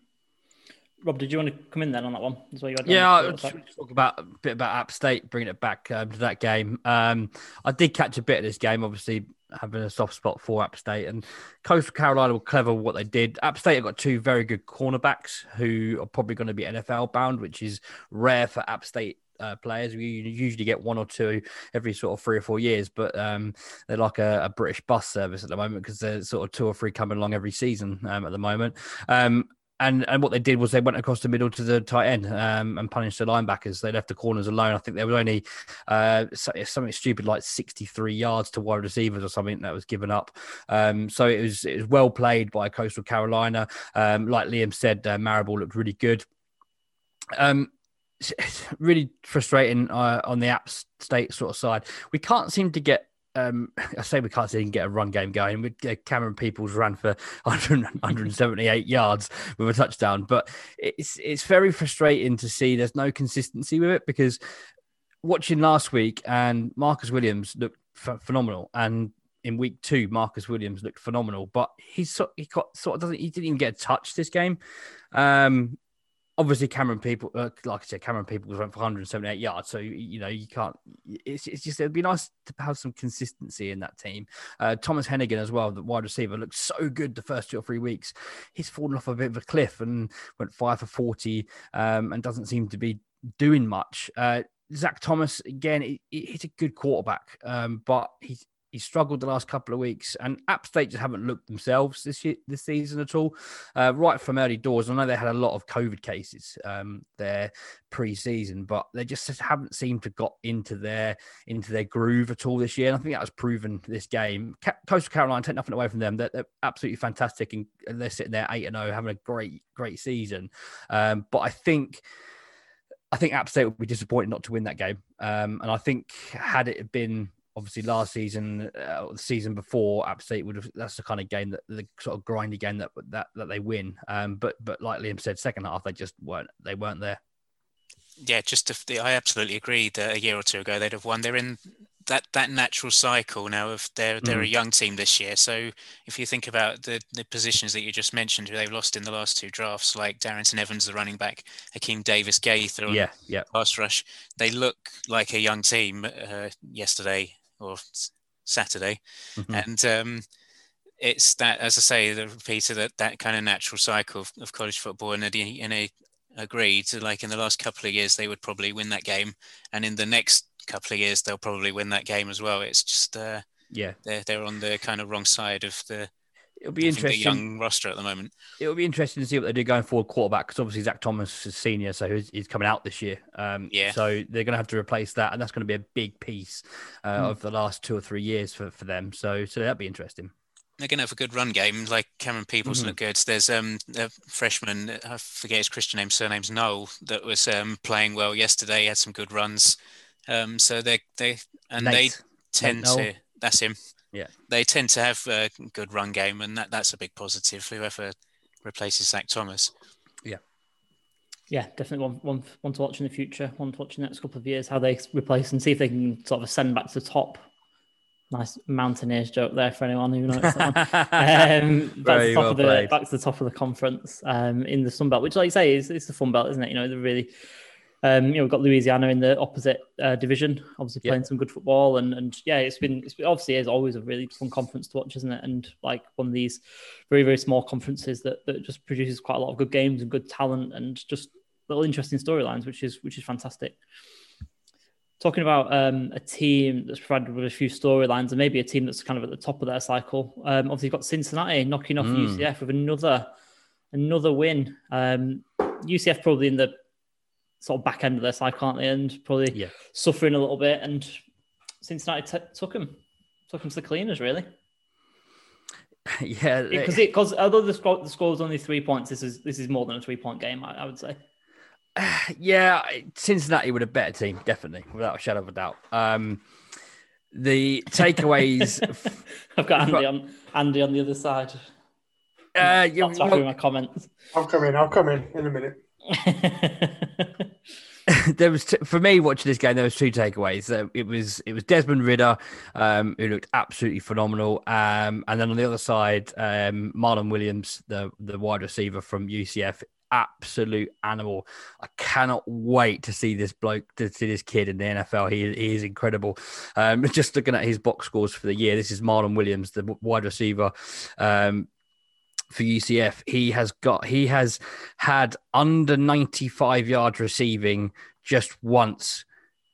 Rob, did you want to come in then on that one? yeah, I'll talk about a bit about App State, bringing it back um, to that game. Um, I did catch a bit of this game, obviously having a soft spot for App State, and Coastal Carolina were clever what they did. App State have got two very good cornerbacks who are probably going to be NFL bound, which is rare for App State uh, players. We usually get one or two every sort of three or four years, but um, they're like a, a, British bus service at the moment because there's sort of two or three coming along every season um, at the moment. Um, and and what they did was they went across the middle to the tight end um, and punished the linebackers. They left the corners alone. I think there was only uh, something stupid like 63 yards to wide receivers or something that was given up. Um, so it was it was well played by Coastal Carolina. Um, like Liam said, uh, Marable looked really good. Um, it's *laughs* really frustrating uh, on the App State sort of side. We can't seem to get um, *laughs* I say we can't see he can get a run game going. Cameron Peoples ran for *laughs* 100, 178 yards with a touchdown, but it's it's very frustrating to see there's no consistency with it because watching last week and Marcus Williams looked phenomenal, and in week two Marcus Williams looked phenomenal, but he's he got sort of doesn't he didn't even get a touch this game. Um, obviously Cameron people, uh, like I said, Cameron people went for 178 yards. So you know you can't. It's, it's just it'd be nice to have some consistency in that team. Uh, Thomas Hennigan as well, the wide receiver, looked so good the first two or three weeks. He's fallen off a bit of a cliff and went five for 40, um, and doesn't seem to be doing much. Uh, Zach Thomas again, he, he's a good quarterback, um, but he's He struggled the last couple of weeks, and App State just haven't looked themselves this year, this season at all. Uh, right from early doors, I know they had a lot of COVID cases um, there pre-season, but they just haven't seemed to got into their into their groove at all this year. And I think that was proven this game. Coastal Carolina take nothing away from them; they're, they're absolutely fantastic, and they're sitting there eight and zero, oh, having a great great season. Um, but I think. I think App State would be disappointed not to win that game. Um, and I think had it been obviously last season, uh, the season before, App State would have. That's the kind of game that the sort of grindy game that that that they win. Um, but but like Liam said, second half they just weren't they weren't there. Yeah, just if I absolutely agree that a year or two ago they'd have won. They're in that that natural cycle now of they're they're mm. a young team this year. So if you think about the the positions that you just mentioned, who they've lost in the last two drafts, like Darrynton Evans, the running back, Akeem Davis Gaither, yeah, yeah, pass rush, they look like a young team uh, yesterday or Saturday, mm-hmm. and um, it's that as I say, the repeater that that kind of natural cycle of, of college football, and in a agreed, like in the last couple of years, they would probably win that game, and in the next couple of years they'll probably win that game as well. It's just uh, yeah, they're they're on the kind of wrong side of the. It'll be interesting. The young roster at the moment. It'll be interesting to see what they do going forward. Quarterback, because obviously Zach Thomas is senior, so he's, he's coming out this year. Um, yeah. So they're going to have to replace that, and that's going to be a big piece uh, mm. of the last two or three years for, for them. So so that'll be interesting they're going to have a good run game. Like Cameron Peoples mm-hmm. look good. There's um, a freshman, I forget his Christian name, surname's Noel, that was um, playing well yesterday. He had some good runs. Um, so they they and Nate. they tend to. That's him. Yeah, they tend to have a good run game, and that that's a big positive. Whoever replaces Zach Thomas. Yeah. Yeah, definitely one, one, one to watch in the future, one to watch in the next couple of years, how they replace and see if they can sort of ascend back to the top Nice mountaineers joke there for anyone who knows that *laughs* um, back, to the top well of the, back to the top of the conference um, in the Sun Belt, which, like you say, is it's the Fun Belt, isn't it? You know, they're really, um, you know, we've got Louisiana in the opposite uh, division, obviously playing yep. some good football, and and yeah, it's been it's been, obviously is always a really fun conference to watch, isn't it? And like one of these very very small conferences that that just produces quite a lot of good games and good talent and just little interesting storylines, which is which is fantastic talking about um, a team that's provided with a few storylines and maybe a team that's kind of at the top of their cycle. Um, obviously, you've got Cincinnati knocking off mm. UCF with another another win. Um, UCF probably in the sort of back end of their cycle, can't they? And probably yeah. suffering a little bit. And Cincinnati t- took them, took them to the cleaners, really. *laughs* Yeah, because because although the score the score was only three points, this is this is more than a three point game. I, I would say. *sighs* yeah, Cincinnati would a better team, definitely, without a shadow of a doubt. Um, the takeaways. *laughs* I've got Andy on Andy on the other side. Uh, yeah, well, my comments. I'll come in. I'll come in in a minute. *laughs* there was t- for me watching this game. There was two takeaways. Uh, it was it was Desmond Ridder, um, who looked absolutely phenomenal, um, and then on the other side, um, Marlon Williams, the the wide receiver from UCF, absolute animal. I cannot wait to see this bloke, to see this kid in the NFL. He, he is incredible. Um, *laughs* just looking at his box scores for the year, this is Marlon Williams, the wide receiver. Um, for UCF, he has got he has had under 95 yards receiving just once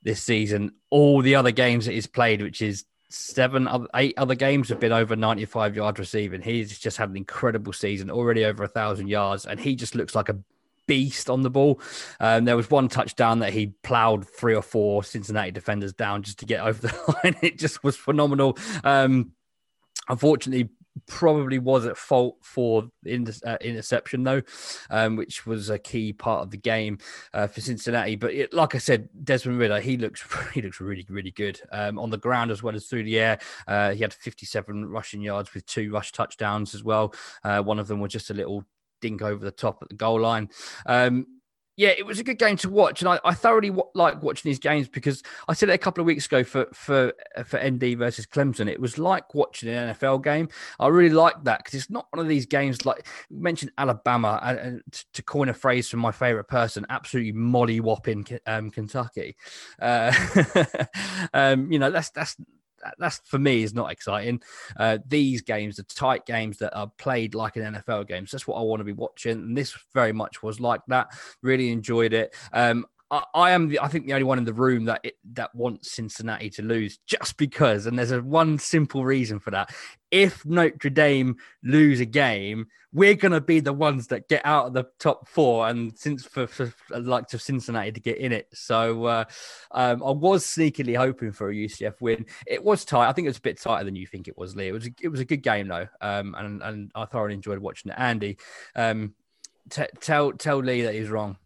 this season. All the other games that he's played, which is seven, other eight other games have been over 95 yards receiving. He's just had an incredible season, already over a thousand yards, and he just looks like a beast on the ball. Um, there was one touchdown that he plowed three or four Cincinnati defenders down just to get over the *laughs* line. It just was phenomenal. Um, unfortunately, probably was at fault for inter- uh, interception though, um, which was a key part of the game uh, for Cincinnati. But it, like I said, Desmond Ridder, he looks *laughs* he looks really really good um, on the ground as well as through the air. Uh, he had 57 rushing yards with two rush touchdowns as well. Uh, one of them was just a little dink over the top at the goal line. Um, yeah, it was a good game to watch, and I, I thoroughly w- like watching these games because I said it a couple of weeks ago for for for ND versus Clemson. It was like watching an NFL game. I really like that because it's not one of these games like mentioned Alabama, and, and to coin a phrase from my favorite person, absolutely molly whopping um, Kentucky. Uh, *laughs* um, you know, that's that's that's for me is not exciting. Uh, these games, the tight games that are played like an NFL games, that's what I want to be watching. And this very much was like that. Really enjoyed it. Um, I, am, the, I think, the only one in the room that it, that wants Cincinnati to lose, just because. And there's a one simple reason for that. If Notre Dame lose a game, we're going to be the ones that get out of the top four, and since for, for like to Cincinnati to get in it. So uh, um, I was sneakily hoping for a UCF win. It was tight. I think it was a bit tighter than you think it was, Lee. It was a, it was a good game though, um, and and I thoroughly enjoyed watching it. Andy, um, t- tell tell Lee that he's wrong.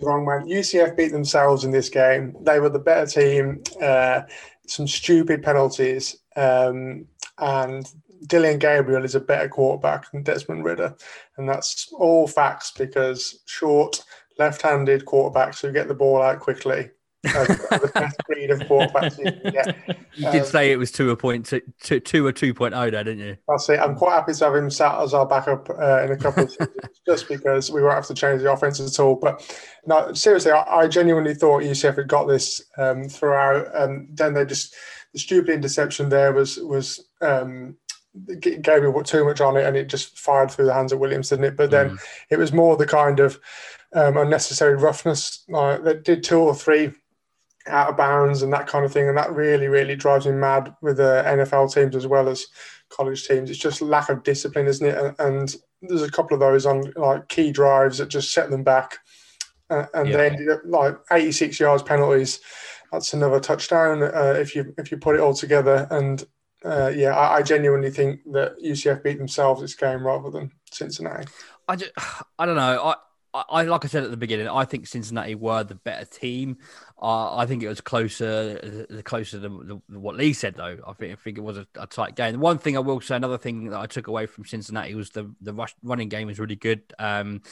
Wrong man. UCF beat themselves in this game. They were the better team. Uh, some stupid penalties, um, and Dillon Gabriel is a better quarterback than Desmond Ridder, and that's all facts because short, left-handed quarterbacks who get the ball out quickly the best breed of quarterbacks you can get. *laughs* You did um, say it was two a point two, two, two or two point oh, didn't you? I'll say I'm quite happy to have him sat as our backup uh, in a couple of seasons, *laughs* just because we won't have to change the offense at all. But no, seriously, I, I genuinely thought UCF had got this um, throughout, and then they just the stupid interception there was was. Um, Gabriel put too much on it and it just fired through the hands of Williams, didn't it? But then mm. it was more the kind of um, unnecessary roughness. They did two or three out of bounds and that kind of thing. And that really, really drives me mad with the NFL teams as well as college teams. It's just lack of discipline, isn't it? And, there's a couple of those on like key drives that just set them back. Uh, and yeah. they ended up like 86 yards penalties. That's another touchdown uh, if you if you put it all together. And uh, yeah, I, I, genuinely think that UCF beat themselves this game rather than Cincinnati. I just, *sighs* I don't know. I I, like I said at the beginning, I think Cincinnati were the better team. Uh, I think it was closer, the closer than, what Lee said, though. I think, I think it was a, a, tight game. One thing I will say, another thing that I took away from Cincinnati was the the rush, running game was really good. Um,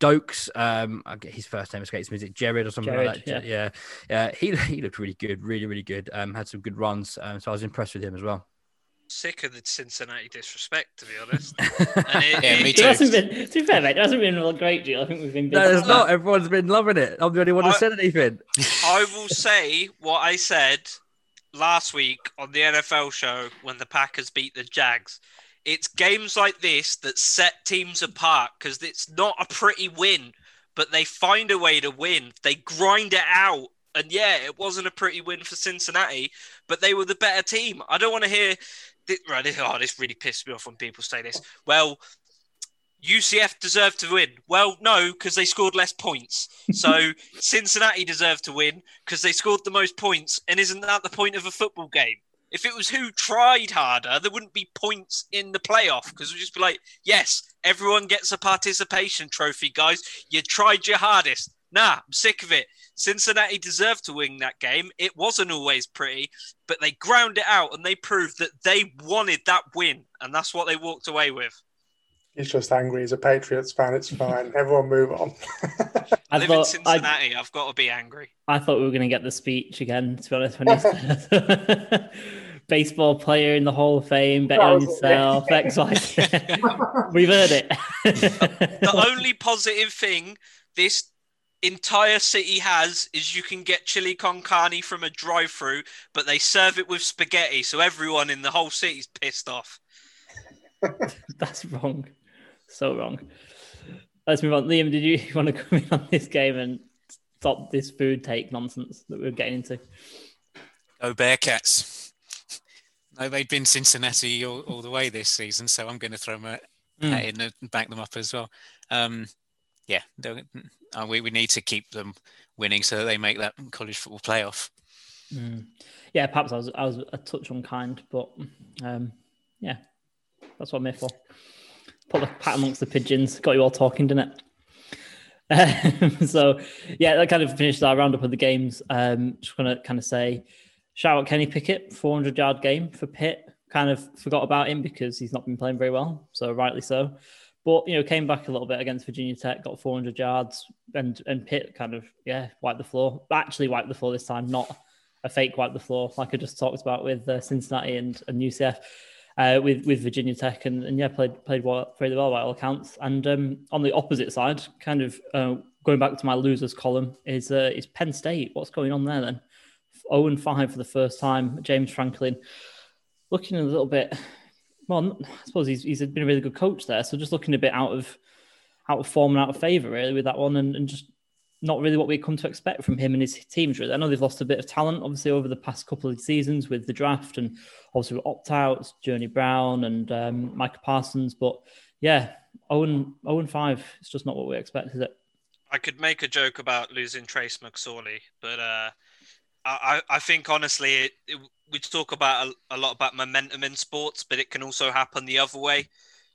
Doaks, um, his first name escapes me. Is it Jared or something Jared, like that? Yeah, yeah. Uh, he *laughs* he looked really good, really really good. Um, had some good runs, um, so I was impressed with him as well sick of the Cincinnati disrespect, to be honest. *laughs* it, yeah, me too. It hasn't been, to be fair, mate, it hasn't been a great deal. I think we've been. No, it's not. Everyone's been loving it. I'm the only one who said anything. I will say what I said last week on the NFL show when the Packers beat the Jags. It's games like this that set teams apart because it's not a pretty win, but they find a way to win. They grind it out. And yeah, it wasn't a pretty win for Cincinnati, but they were the better team. I don't want to hear right, this, oh, this really pissed me off when people say this. Well, UCF deserved to win. Well, no, because they scored less points. So *laughs* Cincinnati deserved to win because they scored the most points. And isn't that the point of a football game? If it was who tried harder, there wouldn't be points in the playoff because we'd just be like, yes, everyone gets a participation trophy, guys. You tried your hardest. Nah, I'm sick of it. Cincinnati deserved to win that game. It wasn't always pretty, but they ground it out and they proved that they wanted that win, and that's what they walked away with. He's just angry. He's a Patriots fan. It's fine. *laughs* Everyone move on. *laughs* I live in Cincinnati. i have got to be angry. I thought we were going to get the speech again, to be honest. When he's *laughs* baseball player in the Hall of Fame, bet on yourself, X, Y. We've heard it. the only positive thing this entire city has is you can get chili con carne from a drive-through, but they serve it with spaghetti, so everyone in the whole city's pissed off. *laughs* That's wrong. So wrong. Let's move on. Liam, did you *laughs* want to come in on this game and stop this food take nonsense that we're getting into? Go Bearcats. No, they've been Cincinnati all, all the way this season, so I'm going to throw my mm. hat in and back them up as well. Um, yeah, uh, we, we need to keep them winning so that they make that college football playoff. Mm. Yeah, perhaps I was I was a touch unkind, but um, yeah, that's what I'm here for. Put the pat amongst the pigeons. Got you all talking, didn't it? Um, *laughs* so yeah, that kind of finishes our roundup of the games. Um, just gonna kind of say, shout out Kenny Pickett, 400 yard game for Pitt. Kind of forgot about him because he's not been playing very well, so rightly so. But you know, came back a little bit against Virginia Tech, got 400 yards, and and Pitt kind of yeah wiped the floor. Actually, wiped the floor this time, not a fake wipe the floor like I just talked about with uh, Cincinnati and, and UCF. Uh, with with Virginia Tech and, and yeah played played well, very well by all accounts. And um, on the opposite side, kind of uh, going back to my losers column is uh, is Penn State. What's going on there then? 0 and 5 for the first time. James Franklin looking a little bit well, I suppose he's he's been a really good coach there. So just looking a bit out of out of form and out of favour really with that one, and, and just not really what we come to expect from him and his teams. Really, I know they've lost a bit of talent, obviously, over the past couple of seasons with the draft and obviously opt outs, Journey Brown and um, Micah Parsons. But yeah, Owen Owen five. It's just not what we expect, is it? I could make a joke about losing Trace McSorley, but uh, I I think honestly, it, it, we talk about a, a lot about momentum in sports, but it can also happen the other way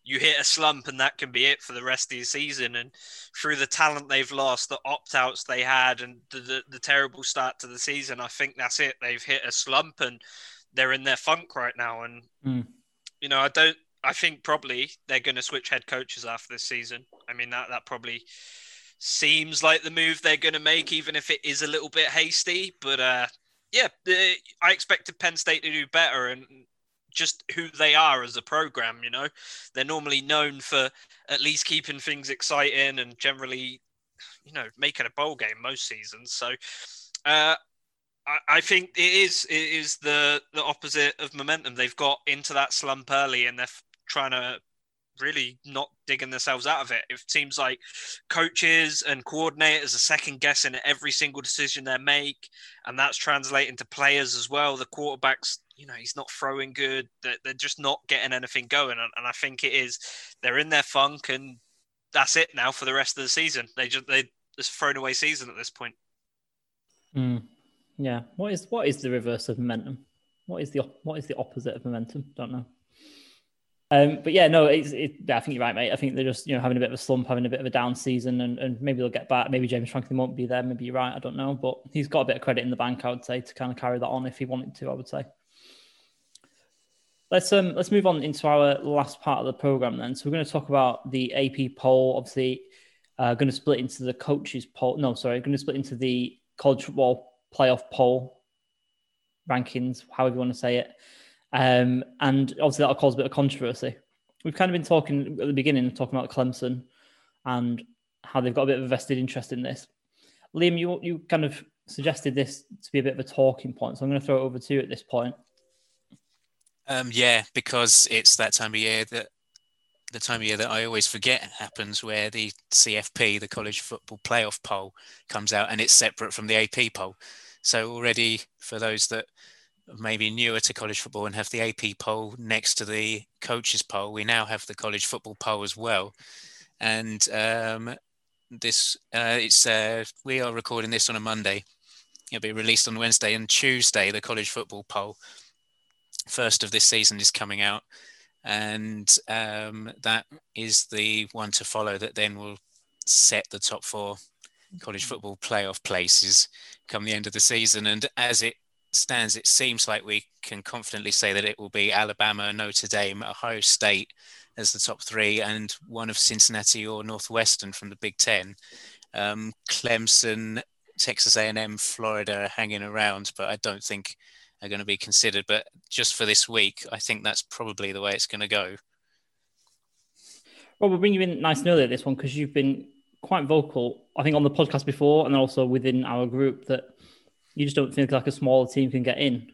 you hit a slump and that can be it for the rest of the season. And through the talent they've lost, the opt outs they had, and the, the, the, terrible start to the season, I think that's it. They've hit a slump and they're in their funk right now. And, mm. you know, I don't, I think probably they're going to switch head coaches after this season. I mean, that, that probably seems like the move they're going to make, even if it is a little bit hasty. But, uh, yeah, I expected Penn State to do better, and just who they are as a program. You know, they're normally known for at least keeping things exciting and generally, you know, making a bowl game most seasons. So, uh, I, think it is it is the the opposite of momentum. They've got into that slump early, and they're trying to really not digging themselves out of it. It seems like coaches and coordinators are second guessing every single decision they make, and that's translating to players as well. The quarterbacks, you know, he's not throwing good. They're, just not getting anything going, and, and I think it is they're in their funk, and that's it now for the rest of the season. They just they just thrown away season at this point. Mm. Yeah. What is what is the reverse of momentum? What is the what is the opposite of momentum? Don't know. Um, but yeah, no, it's, it, I think you're right, mate. I think they're just you know having a bit of a slump, having a bit of a down season, and, and maybe they'll get back. Maybe James Franklin won't be there. Maybe you're right. I don't know, but he's got a bit of credit in the bank, I would say, to kind of carry that on if he wanted to. I would say. Let's um let's move on into our last part of the program then. So we're going to talk about the AP poll. Obviously, uh, going to split into the coaches poll. No, sorry, going to split into the college football playoff poll rankings, however you want to say it. Um, and obviously that'll cause a bit of controversy. We've kind of been talking at the beginning, talking about Clemson and how they've got a bit of a vested interest in this. Liam, you you kind of suggested this to be a bit of a talking point, so I'm going to throw it over to you at this point. Um, yeah, because it's that time of year that the time of year that I always forget happens, where the CFP, the College Football Playoff poll, comes out, and it's separate from the AP poll. So already, for those that maybe newer to college football and have the AP poll next to the coaches poll. We now have the college football poll as well, and um, this uh, it's uh, we are recording this on a Monday. It'll be released on Wednesday and Tuesday. The college football poll, first of this season, is coming out, and um, that is the one to follow. That then will set the top four college football playoff places come the end of the season. And as it stands, it seems like we can confidently say that it will be Alabama, Notre Dame, Ohio State as the top three, and one of Cincinnati or Northwestern from the Big Ten. Um, Clemson, Texas A&M, Florida are hanging around, but I don't think are going to be considered. But just for this week, I think that's probably the way it's going to go. Well, we'll bring you in nice and early at this one because you've been quite vocal, I think, on the podcast before and also within our group that you just don't think like a smaller team can get in.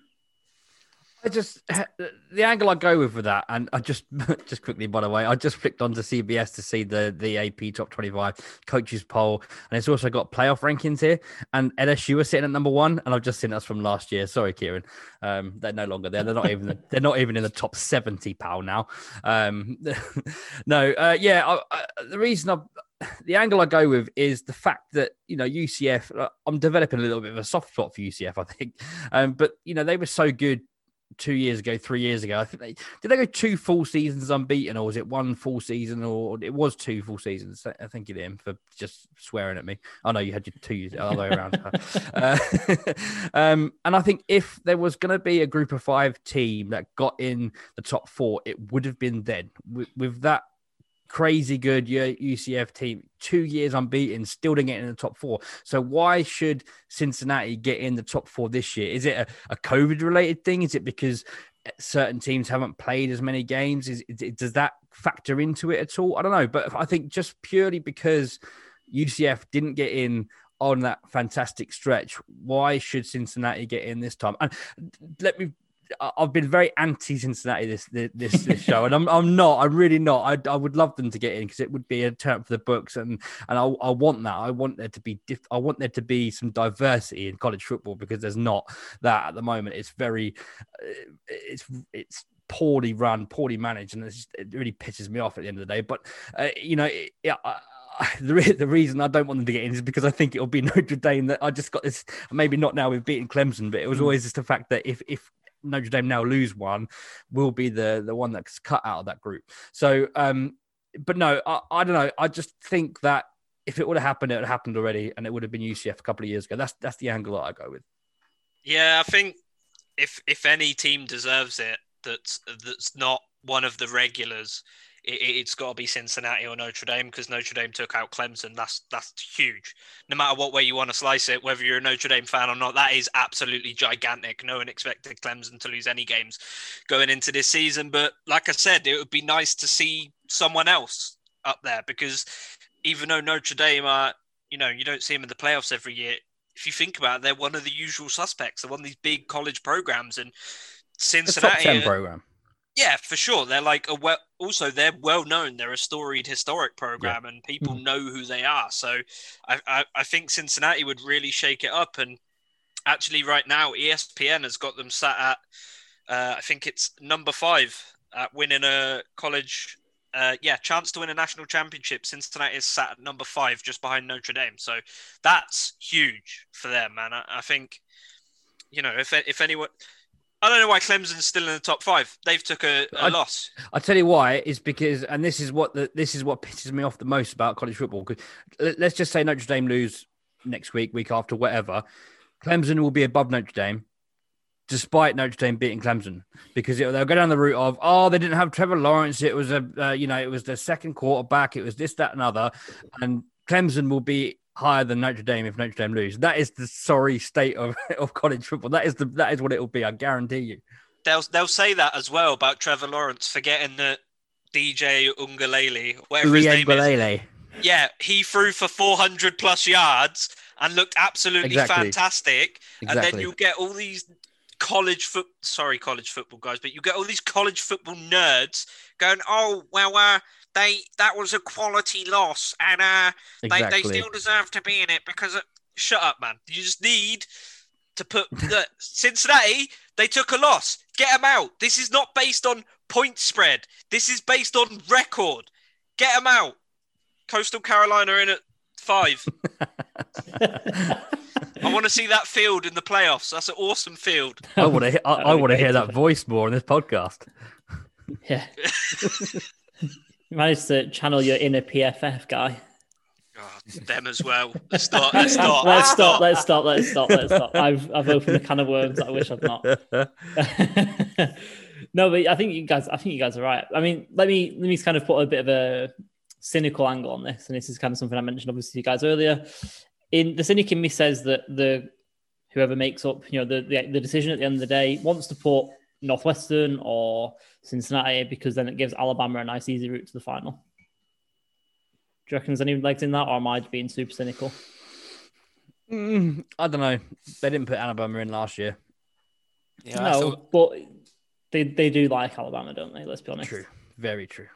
I just the angle I go with for that, and I just *laughs* just quickly, by the way, I just flicked onto CBS to see the the AP top twenty five coaches poll, and it's also got playoff rankings here, and LSU are sitting at number one, and I've just seen us from last year. Sorry, Kieran, um, they're no longer there. They're not even *laughs* they're not even in the top seventy pal now. Um, *laughs* no, uh, yeah, I, I, the reason I the angle I go with is the fact that you know UCF. Uh, I'm developing a little bit of a soft spot for UCF, I think. Um, but you know they were so good two years ago, three years ago. I think they did they go two full seasons unbeaten, or was it one full season, or it was two full seasons? I think it him for just swearing at me. I oh, know you had your two the other way around. *laughs* uh, *laughs* um, and I think if there was going to be a group of five team that got in the top four, it would have been then. With, with that crazy good UCF team, two years unbeaten, still didn't get in the top four. So why should Cincinnati get in the top four this year? Is it a, a COVID related thing? Is it because eh, certain teams haven't played as many games? Is, is, does that factor into it at all? I don't know, but I think just purely because UCF didn't get in on that fantastic stretch, why should Cincinnati get in this time? And let me I've been very anti Cincinnati this this this show, and I'm I'm not. I'm really not. I, I would love them to get in because it would be a turn for the books, and and I, I want that. I want there to be diff- I want there to be some diversity in college football because there's not that at the moment. It's very uh, it's it's poorly run, poorly managed, and just, it really pisses me off at the end of the day. But uh, you know, yeah. *laughs* the, re- the reason I don't want them to get in is because I think it'll be *laughs* Notre Dame that I just got this. Maybe not now we've beaten Clemson, but it was mm. always just the fact that if if Notre Dame now lose one, will be the the one that's cut out of that group. So, um, but no, I, I don't know. I just think that if it would have happened, it would have happened already, and it would have been UCF a couple of years ago. That's that's the angle that I go with. Yeah, I think if if any team deserves it, that's that's not one of the regulars it, has got to be Cincinnati or Notre Dame because Notre Dame took out Clemson. That's that's huge. No matter what way you want to slice it, whether you're a Notre Dame fan or not, that is absolutely gigantic. No one expected Clemson to lose any games going into this season. But like I said, it would be nice to see someone else up there because even though Notre Dame are, you know, you don't see them in the playoffs every year. If you think about it, they're one of the usual suspects. They're one of these big college programs, and Cincinnati. top ten program. Yeah, for sure. They're like a well. Also, they're well known. They're a storied, historic program, yeah. and people mm know who they are. So, I, I, I think Cincinnati would really shake it up. And actually, right now, ESPN has got them sat at. Uh, I think it's number five at winning a college. Uh, yeah, chance to win a national championship. Cincinnati is sat at number five, just behind Notre Dame. So that's huge for them, man. I, I think, you know, if if anyone I don't know why Clemson's still in the top five. They've took a, a I, loss. I tell you why is because, and this is what the, this is what pisses me off the most about college football. Because let's just say Notre Dame lose next week, week after, whatever. Clemson will be above Notre Dame, despite Notre Dame beating Clemson, because it, they'll go down the route of, oh, they didn't have Trevor Lawrence. It was a, uh, you know, it was the second quarterback. It was this, that, and other, and Clemson will be higher than Notre Dame if Notre Dame lose. That is the sorry state of, *laughs* of college football. That is the that is what it will be. I guarantee you. They'll they'll say that as well about Trevor Lawrence, forgetting that DJ Uiagalelei, whatever his name is. Yeah, he threw for 400 plus yards and looked absolutely exactly. fantastic. Exactly. And then you get all these college foot sorry college football guys but you get all these college football nerds going oh well uh, they that was a quality loss, and uh, exactly. they, they still deserve to be in it because uh, shut up, man. You just need to put *laughs* the Cincinnati. They took a loss. Get them out. This is not based on point spread. This is based on record. Get them out. Coastal Carolina in at five. *laughs* I want to see that field in the playoffs. That's an awesome field. I want to. I, I want to hear that voice more in this podcast. Yeah. *laughs* You managed to channel your inner PFF guy. God, them as well. Let's stop. Let's *laughs* stop. let's stop. Let's stop. Let's stop. Let's stop. I've I've opened a can of worms. I wish I'd not. *laughs* no, but I think you guys. I think you guys are right. I mean, let me let me kind of put a bit of a cynical angle on this, and this is kind of something I mentioned obviously to you guys earlier. In the cynic in me says that the whoever makes up, you know, the, the the decision at the end of the day wants to put Northwestern or Cincinnati because then it gives Alabama a nice easy route to the final. Do you reckon there's any legs in that, or am I being super cynical? Mm, I don't know. They didn't put Alabama in last year. Yeah, no, thought... but they they do like Alabama, don't they? Let's be honest. True. Very true.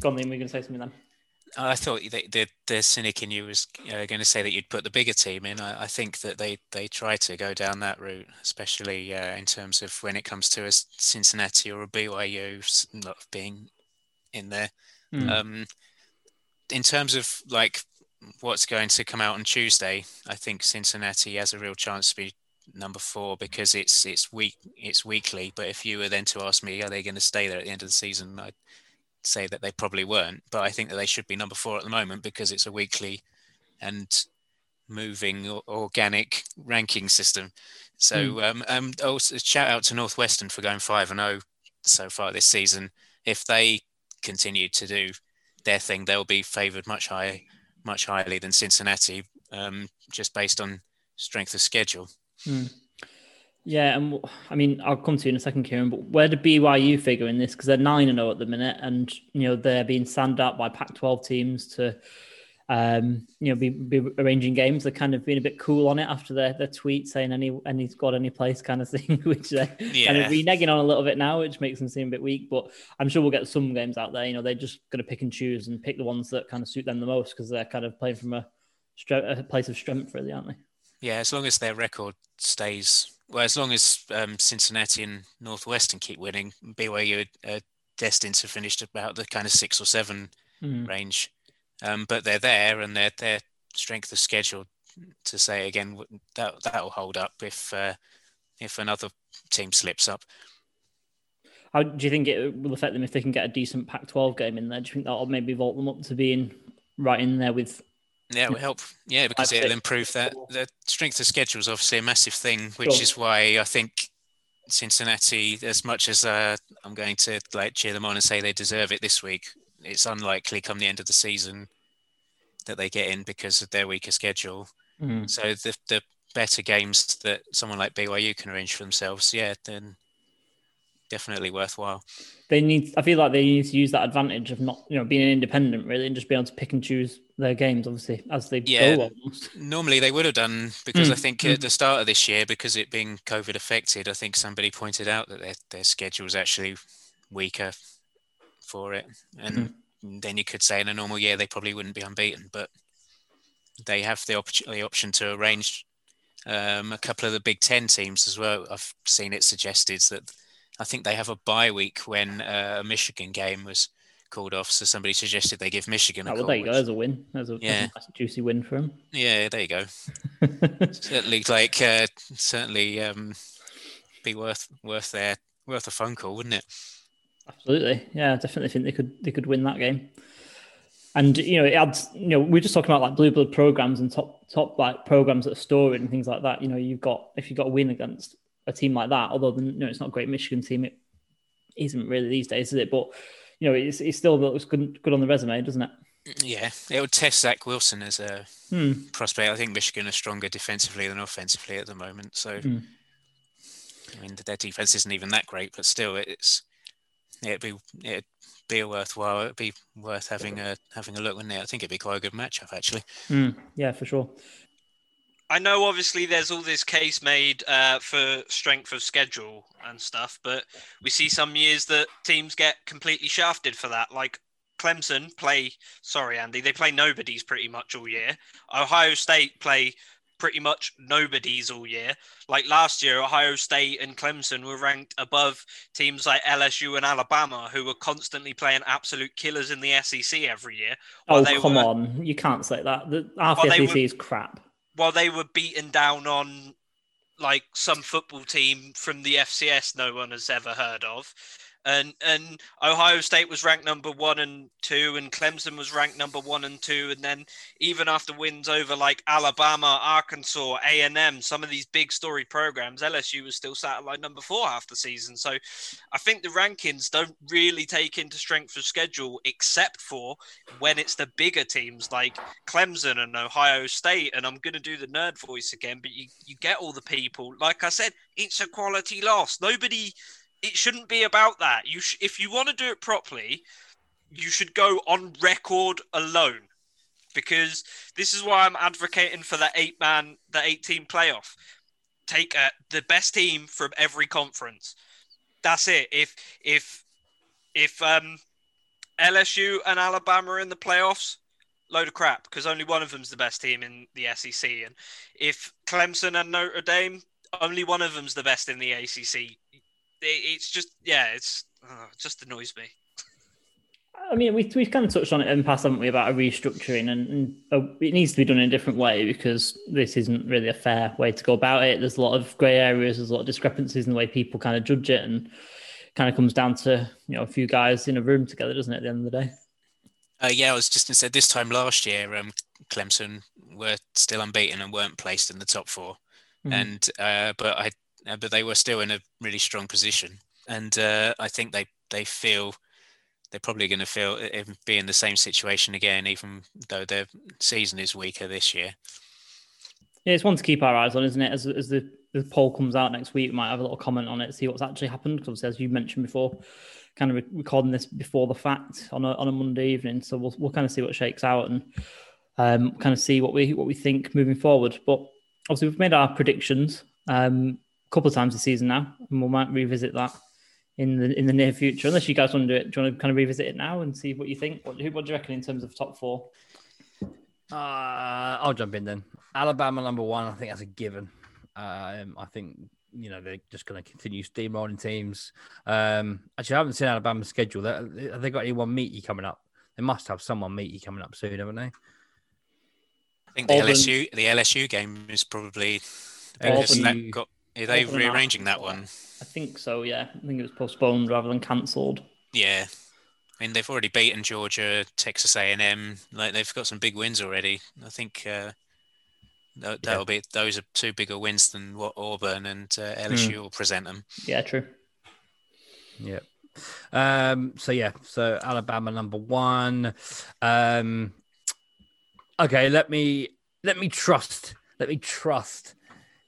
Go on, then. We're going to say something then. I thought the, the, the cynic in you was uh, going to say that you'd put the bigger team in. I, I, think that they, they try to go down that route, especially uh, in terms of when it comes to a Cincinnati or a BYU not being in there. Mm. Um, in terms of like what's going to come out on Tuesday, I think Cincinnati has a real chance to be number four because it's it's week it's weekly. But if you were then to ask me, are they going to stay there at the end of the season? I say that they probably weren't, but I think that they should be number four at the moment because it's a weekly and moving organic ranking system. So, mm. um, um, also shout out to Northwestern for going five and zero oh so far this season. If they continue to do their thing, they'll be favoured much higher, much highly than Cincinnati, um, just based on strength of schedule. Mm. Yeah, and I mean, I'll come to you in a second, Kieran. But where do BYU figure in this? Because they're nine and zero at the minute, and you know they're being sand up by Pac-12 teams to um, you know, be, be arranging games. They're kind of being a bit cool on it after their, their tweet saying any any squad, any place kind of *laughs* thing, which they're yeah. kind of reneging on a little bit now, which makes them seem a bit weak. But I'm sure we'll get some games out there. You know, they're just going to pick and choose and pick the ones that kind of suit them the most because they're kind of playing from a, a place of strength, really, aren't they? Yeah, as long as their record stays well, as long as um, Cincinnati and Northwestern keep winning, BYU are destined to finish about the kind of six or seven mm. range. Um, but they're there, and their their strength of schedule, to say again, that that will hold up if uh, if another team slips up. How do you think it will affect them if they can get a decent Pac-12 game in there? Do you think that'll maybe vault them up to being right in there with yeah, it will help. Yeah, because it'll improve that. The strength of schedule is obviously a massive thing, which sure. is why I think Cincinnati, as much as uh, I'm going to like cheer them on and say they deserve it this week, it's unlikely come the end of the season that they get in because of their weaker schedule. Mm. So the the better games that someone like BYU can arrange for themselves, yeah, then definitely worthwhile. They need. I feel like they need to use that advantage of not, you know, being independent really, and just be able to pick and choose their games, obviously, as they yeah, go. Almost. Normally they would have done because mm. I think mm. at the start of this year, because it being COVID affected, I think somebody pointed out that their their schedule is actually weaker for it, and mm. then you could say in a normal year they probably wouldn't be unbeaten, but they have the, op- the option to arrange um, a couple of the Big Ten teams as well. I've seen it suggested that I think they have a bye week when uh, a Michigan game was called off. So somebody suggested they give Michigan a oh, well, call. There you which, go. There's a win. There's a, yeah. A juicy win for them. Yeah, there you go. *laughs* certainly, like uh, certainly um, be worth worth their worth a phone call, wouldn't it? Absolutely. Yeah, I definitely think they could they could win that game. And you know, it adds. You know, we're just talking about like blue blood programs and top top like programs that are storied and things like that. You know, you've got if you've got a win against a team like that. Although you know, it's not a great Michigan team, it isn't really these days, is it? But you know, it's, it still looks good, good on the resume, doesn't it? Yeah, it would test Zach Wilson as a hmm. prospect. I think Michigan are stronger defensively than offensively at the moment. So, hmm. I mean, their defense isn't even that great, but still, it's it'd be it'd be a worthwhile. It'd be worth having a having a look, wouldn't it? I think it'd be quite a good matchup, actually. Hmm. Yeah, for sure. I know obviously there's all this case made uh, for strength of schedule and stuff, but we see some years that teams get completely shafted for that. Like Clemson play, sorry, Andy, they play nobodies pretty much all year. Ohio State play pretty much nobodies all year. Like last year, Ohio State and Clemson were ranked above teams like LSU and Alabama, who were constantly playing absolute killers in the SEC every year. Oh, come were... on. You can't say that. The, half the SEC were... is crap while they were beaten down on like some football team from the FCS no one has ever heard of and and Ohio State was ranked number one and two, and Clemson was ranked number one and two, and then even after wins over like Alabama, Arkansas, A and M, some of these big story programs, LSU was still satellite number four half the season. So I think the rankings don't really take into strength of schedule, except for when it's the bigger teams like Clemson and Ohio State. And I'm to do the nerd voice again, but you you get all the people. Like I said, it's a quality loss. Nobody it shouldn't be about that. You sh- if you want to do it properly, you should go on record alone, because this is why I'm advocating for the eight man, the eight team playoff. Take uh, the best team from every conference. That's it. If if if um, LSU and Alabama are in the playoffs, load of crap because only one of them's the best team in the SEC. And if Clemson and Notre Dame, only one of them's the best in the ACC it's just yeah, it's uh, just annoys me. I mean, we, we've kind of touched on it in the past, haven't we, about a restructuring, and, and uh, it needs to be done in a different way because this isn't really a fair way to go about it. There's a lot of grey areas, there's a lot of discrepancies in the way people kind of judge it, and kind of comes down to you know a few guys in a room together, doesn't it? At the end of the day. Uh, yeah, I was just going to say this time last year, um, Clemson were still unbeaten and weren't placed in the top 4 mm-hmm. and uh, but I but they were still in a really strong position. And uh, I think they they feel they're probably going to feel uh, be in the same situation again, even though their season is weaker this year. Yeah, it's one to keep our eyes on, isn't it? As, as the, the poll comes out next week, we might have a little comment on it, see what's actually happened. Because as you mentioned before, kind of recording this before the fact on a on a Monday evening, so we'll we'll kind of see what shakes out and um, kind of see what we what we think moving forward. But obviously, we've made our predictions um, couple of times this season now, and we might revisit that in the in the near future. Unless you guys want to do it, do you want to kind of revisit it now and see what you think? What, what do you reckon in terms of top four? Uh, I'll jump in then. Alabama number one. I think that's a given. Um, I think you know they're just going to continue steamrolling teams. Um, actually, I haven't seen Alabama's schedule. Have they got anyone meaty coming up? They must have someone meaty coming up soon, haven't they? I think the Auburn. LSU the LSU game is probably that got. Are they Auburn rearranging that one? I think so. Yeah, I think it was postponed rather than cancelled. Yeah, I mean they've already beaten Georgia, Texas A and M. Like they've got some big wins already. I think uh, that, will yeah. be those are two bigger wins than what Auburn and uh, LSU mm. will present them. Yeah, true. Yeah. Um, so yeah, so Alabama number one. Um, okay, let me let me trust. Let me trust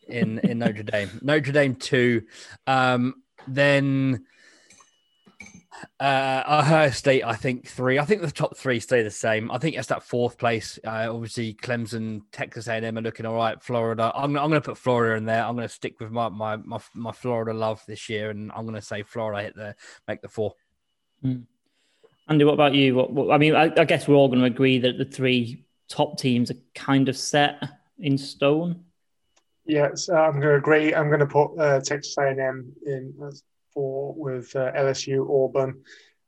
in in Notre Dame. Notre Dame two. Um, then uh, Ohio State, I think three. I think the top three stay the same. I think it's that fourth place. Uh, obviously, Clemson, Texas A&M are looking all right. Florida, I'm, I'm going to put Florida in there. I'm going to stick with my, my my my Florida love this year, and I'm going to say Florida hit the make the four. Mm. Andy, what about you? What, what I mean, I, I, guess we're all going to agree that the three top teams are kind of set in stone. Yes, I'm going to agree. I'm going to put uh, Texas A&M in four with uh, LSU, Auburn,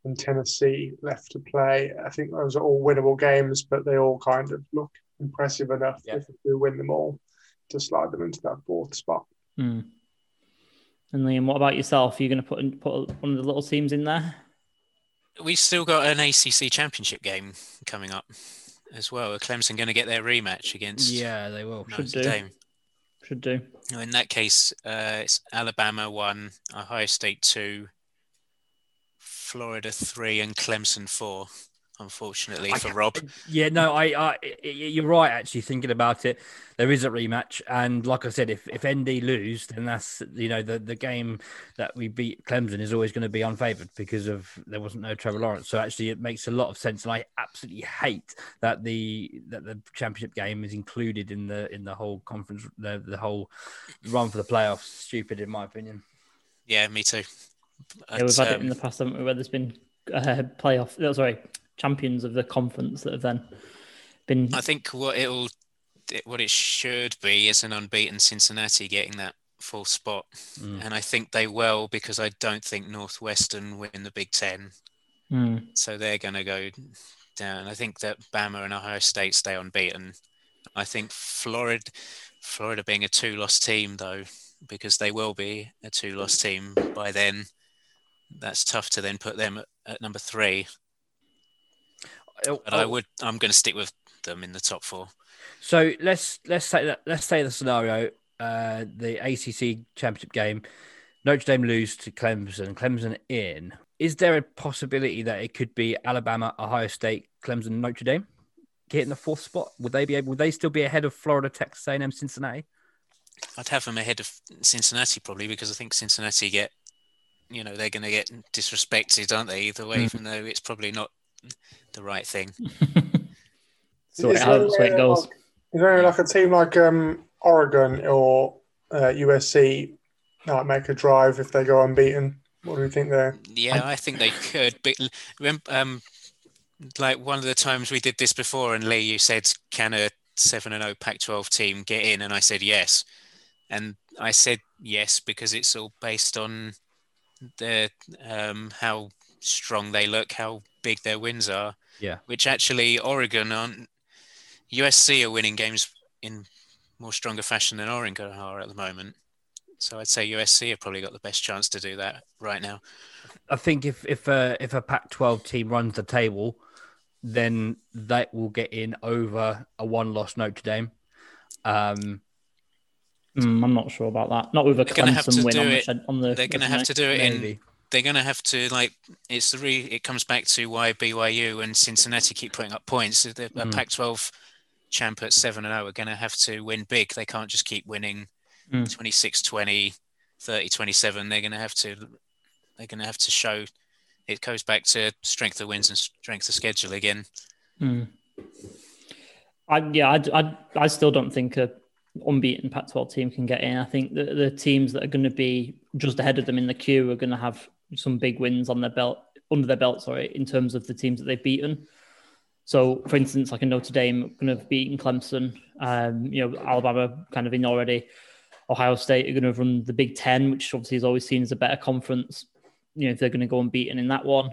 and Tennessee left to play. I think those are all winnable games, but they all kind of look impressive enough yeah. if we win them all to slide them into that fourth spot. Mm. And Liam, what about yourself? Are you going to put put one of the little teams in there? We've still got an ACC championship game coming up as well. Are Clemson going to get their rematch against? Yeah, they will. Should do. Dame? Should do. In that case, uh, it's Alabama one, Ohio State two, Florida three, and Clemson four unfortunately for Rob. Yeah, no, I, I, you're right. Actually, thinking about it, there is a rematch, and like I said, if if ND lose, then that's you know the the game that we beat Clemson is always going to be unfavored because of there wasn't no Trevor Lawrence. So actually, it makes a lot of sense, and I absolutely hate that the that the championship game is included in the in the whole conference, the the whole run for the playoffs. Stupid, in my opinion. Yeah, me too. yeah, we've had um, it in the past, haven't we? Where there's been uh, playoff. Oh, sorry, champions of the conference that have then been. I think what it'll, what it should be is an unbeaten Cincinnati getting that full spot, mm. and I think they will because I don't think Northwestern win the Big Ten, mm. so they're going to go down. I think that Bama and Ohio State stay unbeaten. I think Florida, Florida being a two-loss team though, because they will be a two-loss team by then. That's tough to then put them at, at number three. Oh, but I oh. would. I'm going to stick with them in the top four. So let's let's say that let's say the scenario, uh, the ACC championship game, Notre Dame lose to Clemson, Clemson in. Is there a possibility that it could be Alabama, Ohio State, Clemson, Notre Dame getting the fourth spot? Would they be able? Would they still be ahead of Florida, Texas A&M, Cincinnati? I'd have them ahead of Cincinnati probably because I think Cincinnati get, you know, they're going to get disrespected, aren't they? Either way, mm. even though it's probably not the right thing. *laughs* so is, there, it goes. Like, is there like a team like um, Oregon or uh, USC might make a drive if they go unbeaten? What do you think there? Yeah, I think they could. But um, like one of the times we did this before, and Lee, you said, "Can a seven and zero oh Pac-12 team get in?" And I said yes, and I said yes because it's all based on the um, how strong they look, how big their wins are. Yeah. Which actually Oregon on USC are winning games in more stronger fashion than Oregon are at the moment. So I'd say USC have probably got the best chance to do that right now. I think if if a if a Pac-12 team runs the table, then that will get in over a one-loss Notre Dame. Um, mm, I'm not sure about that. Not with a Clemson win on the, on the. They're going to have to do it Maybe. in they're going to have to like it's the re, it comes back to why BYU and Cincinnati keep putting up points. The mm. Pac-12 champ at 7 and 0 are going to have to win big. They can't just keep winning mm. 26-20, 30-27. They're going to have to they're going to have to show it goes back to strength of wins and strength of schedule again. Mm. I yeah, I, I, I still don't think a unbeaten Pac-12 team can get in. I think the, the teams that are going to be just ahead of them in the queue are going to have some big wins on their belt under their belt. Sorry, in terms of the teams that they've beaten. So, for instance, like a Notre Dame going to have beaten Clemson. Um, you know, Alabama kind of in already. Ohio State are going to run the Big Ten, which obviously is always seen as a better conference. You know, if they're going to go and unbeaten in that one,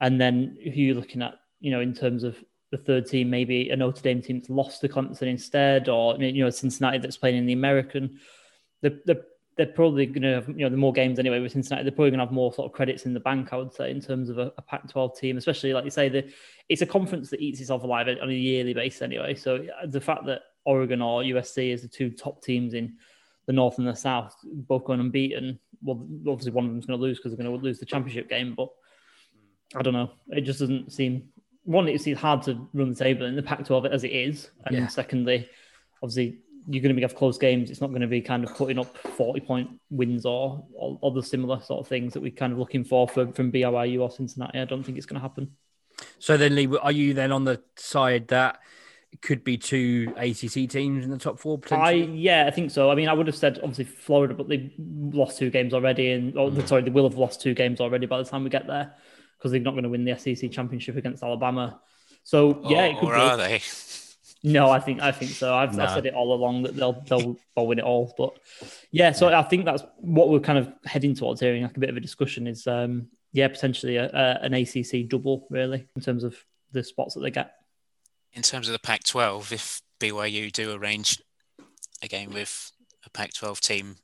and then who you're looking at, you know, in terms of the third team, maybe a Notre Dame team that's lost to Clemson instead, or you know, Cincinnati that's playing in the American. The the they're probably going to have, you know, the more games anyway with Cincinnati. They're probably going to have more sort of credits in the bank, I would say, in terms of a, a Pac-12 team, especially like you say, the it's a conference that eats itself alive on a yearly basis anyway. So uh, the fact that Oregon or USC is the two top teams in the North and the South, both going unbeaten, well, obviously one of them's going to lose because they're going to lose the championship game. But I don't know. It just doesn't seem one. It's hard to run the table in the Pac-12 as it is, and yeah. secondly, obviously you're going to be have close games. It's not going to be kind of putting up 40 point wins or, or other similar sort of things that we're kind of looking for from, from BYU or Cincinnati. I don't think it's going to happen. So then, Lee, are you then on the side that it could be two ACC teams in the top four? I yeah, I think so. I mean, I would have said obviously Florida, but they lost two games already, and oh, mm. sorry, they will have lost two games already by the time we get there because they're not going to win the SEC championship against Alabama. So yeah, it could or be. are they? No, I think I think so. I've, no. I've, said it all along that they'll they'll, they'll win it all. But yeah, so I think that's what we're kind of heading towards. Hearing like a bit of a discussion is um yeah potentially a, a, an ACC double really in terms of the spots that they get. In terms of the Pac-12, if BYU do arrange a game with a Pac-12 team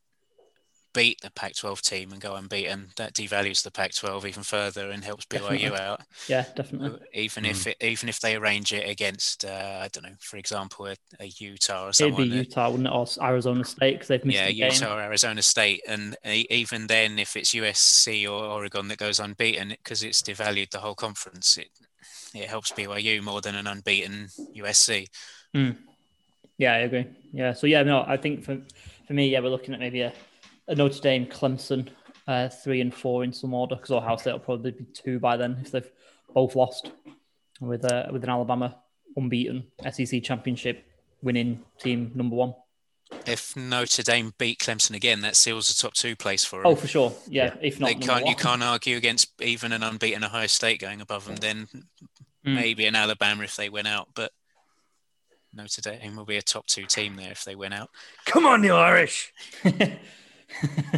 beat the Pac-12 team and go unbeaten, that devalues the Pac-12 even further and helps BYU definitely. out. Yeah, definitely. Even mm. if it, even if they arrange it against, uh, I don't know, for example, a, a Utah or someone. It'd be Utah, wouldn't it, or Arizona State because they've missed. Yeah, Utah or Arizona State, and even then, if it's USC or Oregon that goes unbeaten, because it's devalued the whole conference, it it helps BYU more than an unbeaten USC. Mm. Yeah, I agree. Yeah, so yeah, no, I think for for me, yeah, we're looking at maybe a a Notre Dame, Clemson, uh, three and four in some order because Ohio State will probably be two by then if they've both lost. With uh, with an Alabama unbeaten SEC championship winning team number one. If Notre Dame beat Clemson again, that seals the top two place for them. Oh, for sure. Yeah. yeah. If not, can't, you can't argue against even an unbeaten Ohio State going above them. Then mm. maybe an Alabama if they win out, but Notre Dame will be a top two team there if they win out. Come on, the Irish. *laughs*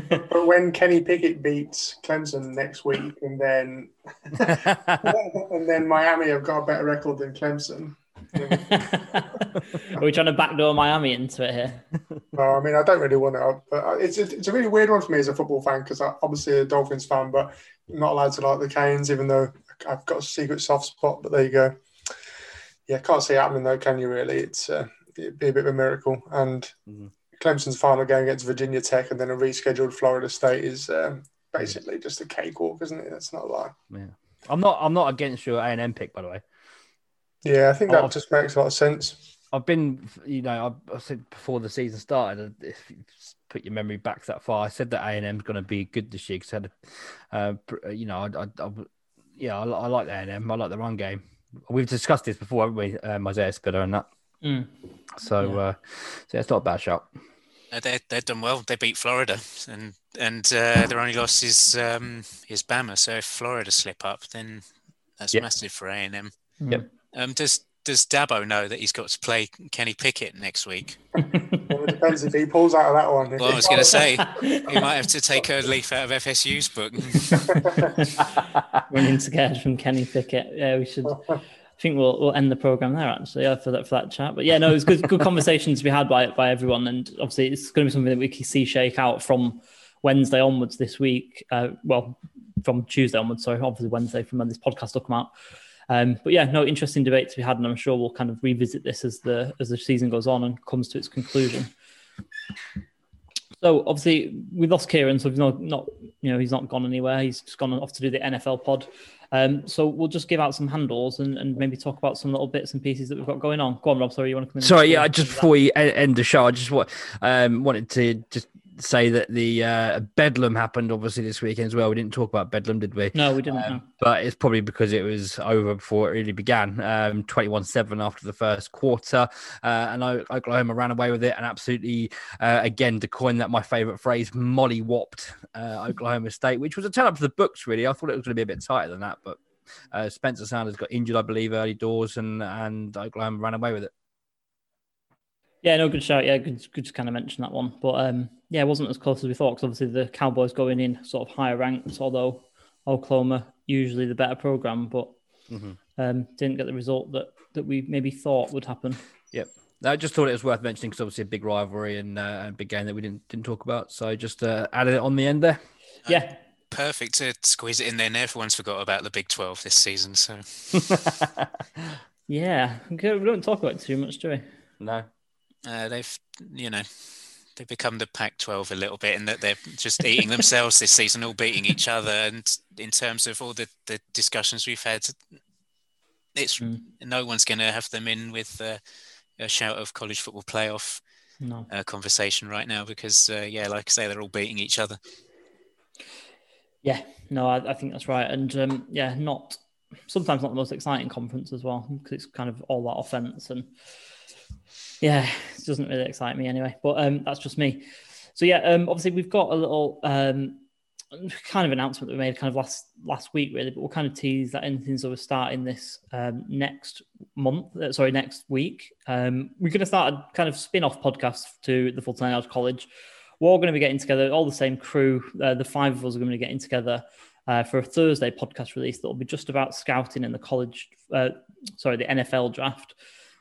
but when Kenny Pickett beats Clemson next week, and then *laughs* and then Miami have got a better record than Clemson. *laughs* Are we trying to backdoor Miami into it here? No, I mean I don't really want it, but it's a, it's a really weird one for me as a football fan because I'm obviously a Dolphins fan, but I'm not allowed to like the Canes, even though I've got a secret soft spot. But there you go. Yeah, can't see it happening though, can you? Really, it's uh, it'd be a bit of a miracle, and mm-hmm. Clemson's final game against Virginia Tech and then a rescheduled Florida State is um, basically just a cakewalk, isn't it? That's not a lie. Yeah, I'm not. I'm not against your A and M pick, by the way. Yeah, I think that I've, just makes a lot of sense. I've been, you know, I, I said before the season started, if you put your memory back that far, I said that A and M is going to be good this year because had, a, uh, you know, I, I, I yeah, I, I like A and M. I like the run game. We've discussed this before, haven't we, um, Isaiah Spiller and that. Mm. So, yeah. Uh, so yeah, it's not a bad shot. Uh, they they've done well. They beat Florida, and and uh, their only loss is um, is Bama. So if Florida slip up, then that's yep. massive for A and M. Yep. Um, does does Dabo know that he's got to play Kenny Pickett next week? *laughs* well, it depends if he pulls out of that one. Well, I was going to say he might have to *laughs* take a leaf out of FSU's book. *laughs* Running to scared from Kenny Pickett. Yeah, we should. I think we'll we'll end the program there actually yeah, for that for that chat. But yeah, no, it was good good conversations to be had by by everyone, and obviously it's going to be something that we can see shake out from Wednesday onwards this week. Uh, well, from Tuesday onwards. Sorry, obviously Wednesday from when this podcast will come out. Um, but yeah, no interesting debate to be had, and I'm sure we'll kind of revisit this as the as the season goes on and comes to its conclusion. So obviously we lost Kieran, so he's not, not you know he's not gone anywhere. He's just gone off to do the NFL pod. Um, so we'll just give out some handles and, and maybe talk about some little bits and pieces that we've got going on. Go on, Rob. Sorry, you want to come in? Sorry, yeah. Just before we end the show, I just want, um, wanted to just say that the uh, Bedlam happened obviously this weekend as well. We didn't talk about Bedlam, did we? No, we didn't. Um, no. But it's probably because it was over before it really began. Um, 21-7 after the first quarter, uh, and Oklahoma ran away with it and absolutely, uh, again, to coin that my favourite phrase, molly whopped uh, Oklahoma State, which was a turn up to the books. Really, I thought it was going to be a bit tighter than that, but uh, Spencer Sanders got injured, I believe, early doors, and and Oklahoma ran away with it. Yeah, no, good shout. Yeah, good, good to kind of mention that one. But um, yeah, it wasn't as close as we thought because obviously the Cowboys going in sort of higher ranks, although Oklahoma usually the better program, but mm-hmm. um, didn't get the result that that we maybe thought would happen. Yep. I just thought it was worth mentioning because obviously a big rivalry and uh, a big game that we didn't didn't talk about. So just uh, added it on the end there. Yeah. Perfect to squeeze it in there. And everyone's forgot about the Big Twelve this season. So. *laughs* yeah, we don't talk about it too much, do we? No. Uh, they've, you know, they've become the Pac-12 a little bit, and that they're just eating *laughs* themselves this season, all beating each other. And in terms of all the, the discussions we've had, it's mm. no one's going to have them in with uh, a shout of college football playoff no. uh, conversation right now because, uh, yeah, like I say, they're all beating each other. Yeah, no, I, I think that's right, and um, yeah, not sometimes not the most exciting conference as well because it's kind of all that offense and yeah, it doesn't really excite me anyway. But um, that's just me. So yeah, um, obviously we've got a little um, kind of announcement that we made kind of last last week really, but we'll kind of tease that anything's over starting this um, next month. Uh, sorry, next week. Um, we're going to start a kind of spin-off podcast to the Full Ten Yards College. We're all going to be getting together, all the same crew. Uh, the five of us are going to be getting together uh, for a Thursday podcast release that will be just about scouting in the college, uh, sorry, the NFL draft.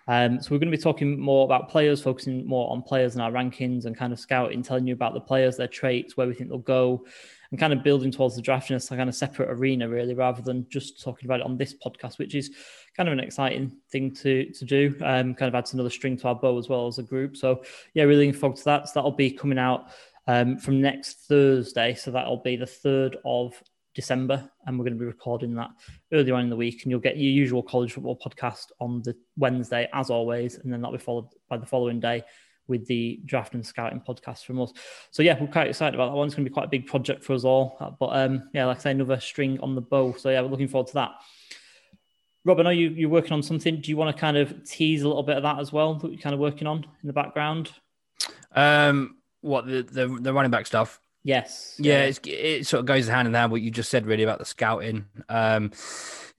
Um, so we're going to be talking more about players, focusing more on players in our rankings and kind of scouting, telling you about the players, their traits, where we think they'll go, and kind of building towards the draft in a kind of separate arena, really, rather than just talking about it on this podcast, which is kind of an exciting thing to to do. Um, kind of adds another string to our bow as well as a group. So yeah, really looking forward to that. So that'll be coming out um, from next Thursday. So that'll be the third of December, and we're going to be recording that earlier on in the week. And you'll get your usual college football podcast on the Wednesday, as always, and then that'll be followed by the following day with the draft and scouting podcast from us. So yeah, we're quite excited about that one. It's going to be quite a big project for us all. But um, yeah, like I say, another string on the bow. So yeah, we're looking forward to that. Rob, I know you, you're working on something. Do you want to kind of tease a little bit of that as well that you're kind of working on in the background? Um, what the the, the running back stuff? Yes. Yeah, it sort of goes hand in hand what you just said, really, about the scouting. Um,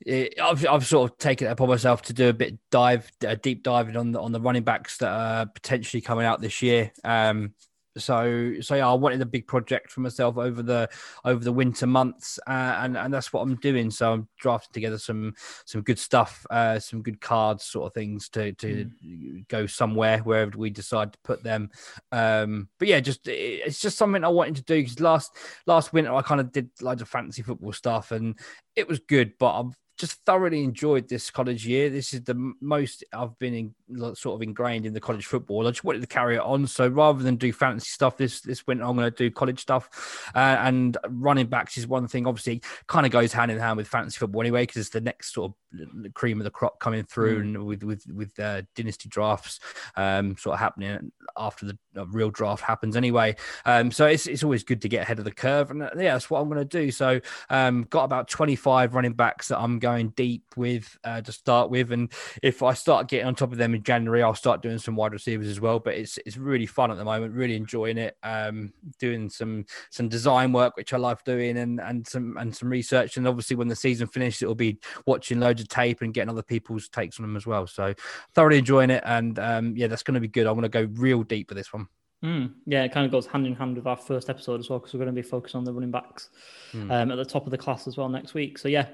it, I've, I've sort of taken it upon myself to do a bit dive, a deep diving on the on the running backs that are potentially coming out this year. Um, so so yeah, I wanted a big project for myself over the over the winter months, uh, and and that's what I'm doing. So I'm drafting together some some good stuff, uh, some good cards, sort of things to to mm. go somewhere wherever we decide to put them. Um, but yeah, just it's just something I wanted to do because last last winter I kind of did loads of fantasy football stuff, and it was good, but I've just thoroughly enjoyed this college year. This is the most I've been in, sort of ingrained in the college football. I just wanted to carry it on. So rather than do fantasy stuff, this this winter I'm going to do college stuff. Uh, and running backs is one thing. Obviously, kind of goes hand in hand with fantasy football anyway, because it's the next sort of cream of the crop coming through, mm. and with with with uh, dynasty drafts um, sort of happening after the real draft happens anyway. Um, so it's it's always good to get ahead of the curve, and uh, yeah, that's what I'm going to do. So um, got about 25 running backs that I'm going going deep with uh, to start with. And if I start getting on top of them in January, I'll start doing some wide receivers as well. But it's it's really fun at the moment. Really enjoying it. Um, doing some some design work, which I love doing, and and some and some research. And obviously, when the season finishes, it'll be watching loads of tape and getting other people's takes on them as well. So thoroughly enjoying it. And um, yeah, that's going to be good. I'm going to go real deep with this one. Mm, yeah, it kind of goes hand in hand with our first episode as well because we're going to be focused on the running backs mm. um, at the top of the class as well next week. So yeah,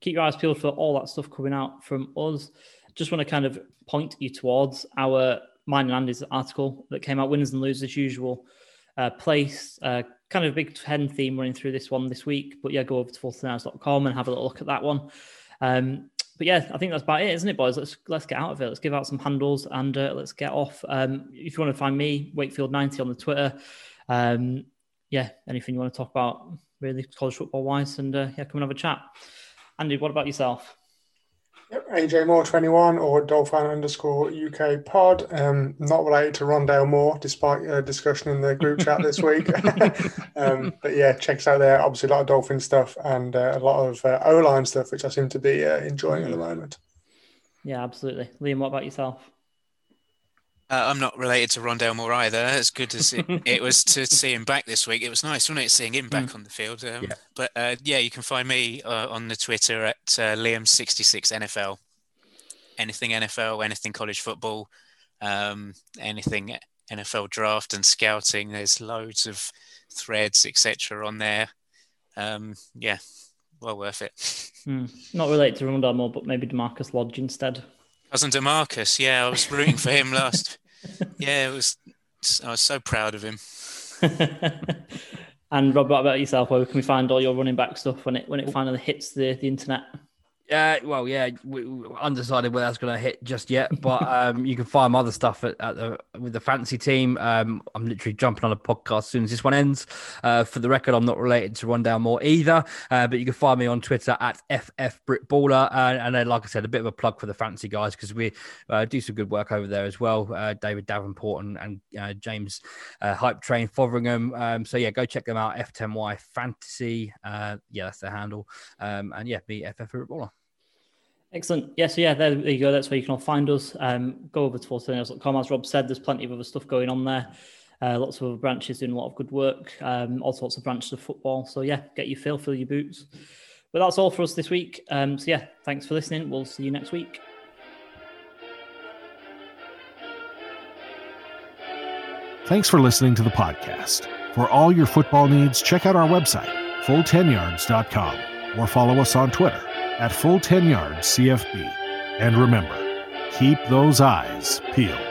keep your eyes peeled for all that stuff coming out from us. Just want to kind of point you towards our mine and Andy's article that came out, winners and losers usual uh, place. Uh, kind of a Big Ten theme running through this one this week. But yeah, go over to full10yards.com and have a little look at that one. Um, but yeah, I think that's about it, isn't it, boys? Let's let's get out of it. Let's give out some handles and uh, let's get off. Um, if you want to find me, Wakefield90 on the Twitter. Um, yeah, anything you want to talk about, really college football wise, and uh, yeah, come and have a chat. Andy, what about yourself? Yep, AJ Moore 21 or Dolphin underscore UK pod. Um, not related to Rondale Moore, despite a discussion in the group chat this week. *laughs* *laughs* um, but yeah, check us out there. Obviously, a lot of Dolphin stuff and uh, a lot of uh, O line stuff, which I seem to be uh, enjoying at the moment. Yeah, absolutely. Liam, what about yourself? Uh, I'm not related to Rondale Moore either. As good as it, *laughs* it, was to see him back this week, it was nice, wasn't it, seeing him back mm. on the field? Um, yeah. But uh, yeah, you can find me uh, on the Twitter at uh, Liam66NFL. Anything NFL, anything college football, um, anything NFL draft and scouting. There's loads of threads, etc., on there. Um, yeah, well worth it. Mm. Not related to Rondale Moore, but maybe Demarcus Lodge instead. Cousin Demarcus, yeah, I was rooting for him last. *laughs* Yeah, it was. I was so proud of him. *laughs* and Rob, what about yourself? Where can we find all your running back stuff when it when it finally hits the, the internet? Yeah, well, yeah, we, we undecided whether that's going to hit just yet, *laughs* but um, you can find my other stuff at, at, the with the fancy team. Um, I'm literally jumping on a podcast as soon as this one ends. Uh, for the record, I'm not related to Rondale Moore either, uh, but you can find me on Twitter at ffbritballer, uh, and then, like I said, a bit of a plug for the fancy guys because we uh, do some good work over there as well. Uh, David Davenport and, and uh, James Hype Train Fotheringham. Um, so yeah, go check them out. F10Y Fantasy, yeah, that's their handle, um, and yeah, be FF Britballer. Excellent. Yeah, so yeah, there, you go. That's where you can all find us. Um, go over to full10yards.com. As Rob said, there's plenty of other stuff going on there. Uh, lots of other branches doing a lot of good work. Um, all sorts of branches of football. So yeah, get your fill, fill your boots. But that's all for us this week. Um, so yeah, thanks for listening. We'll see you next week. Thanks for listening to the podcast. For all your football needs, check out our website, full10yards.com, or follow us on Twitter at full 10 yards CFB. And remember, keep those eyes peeled.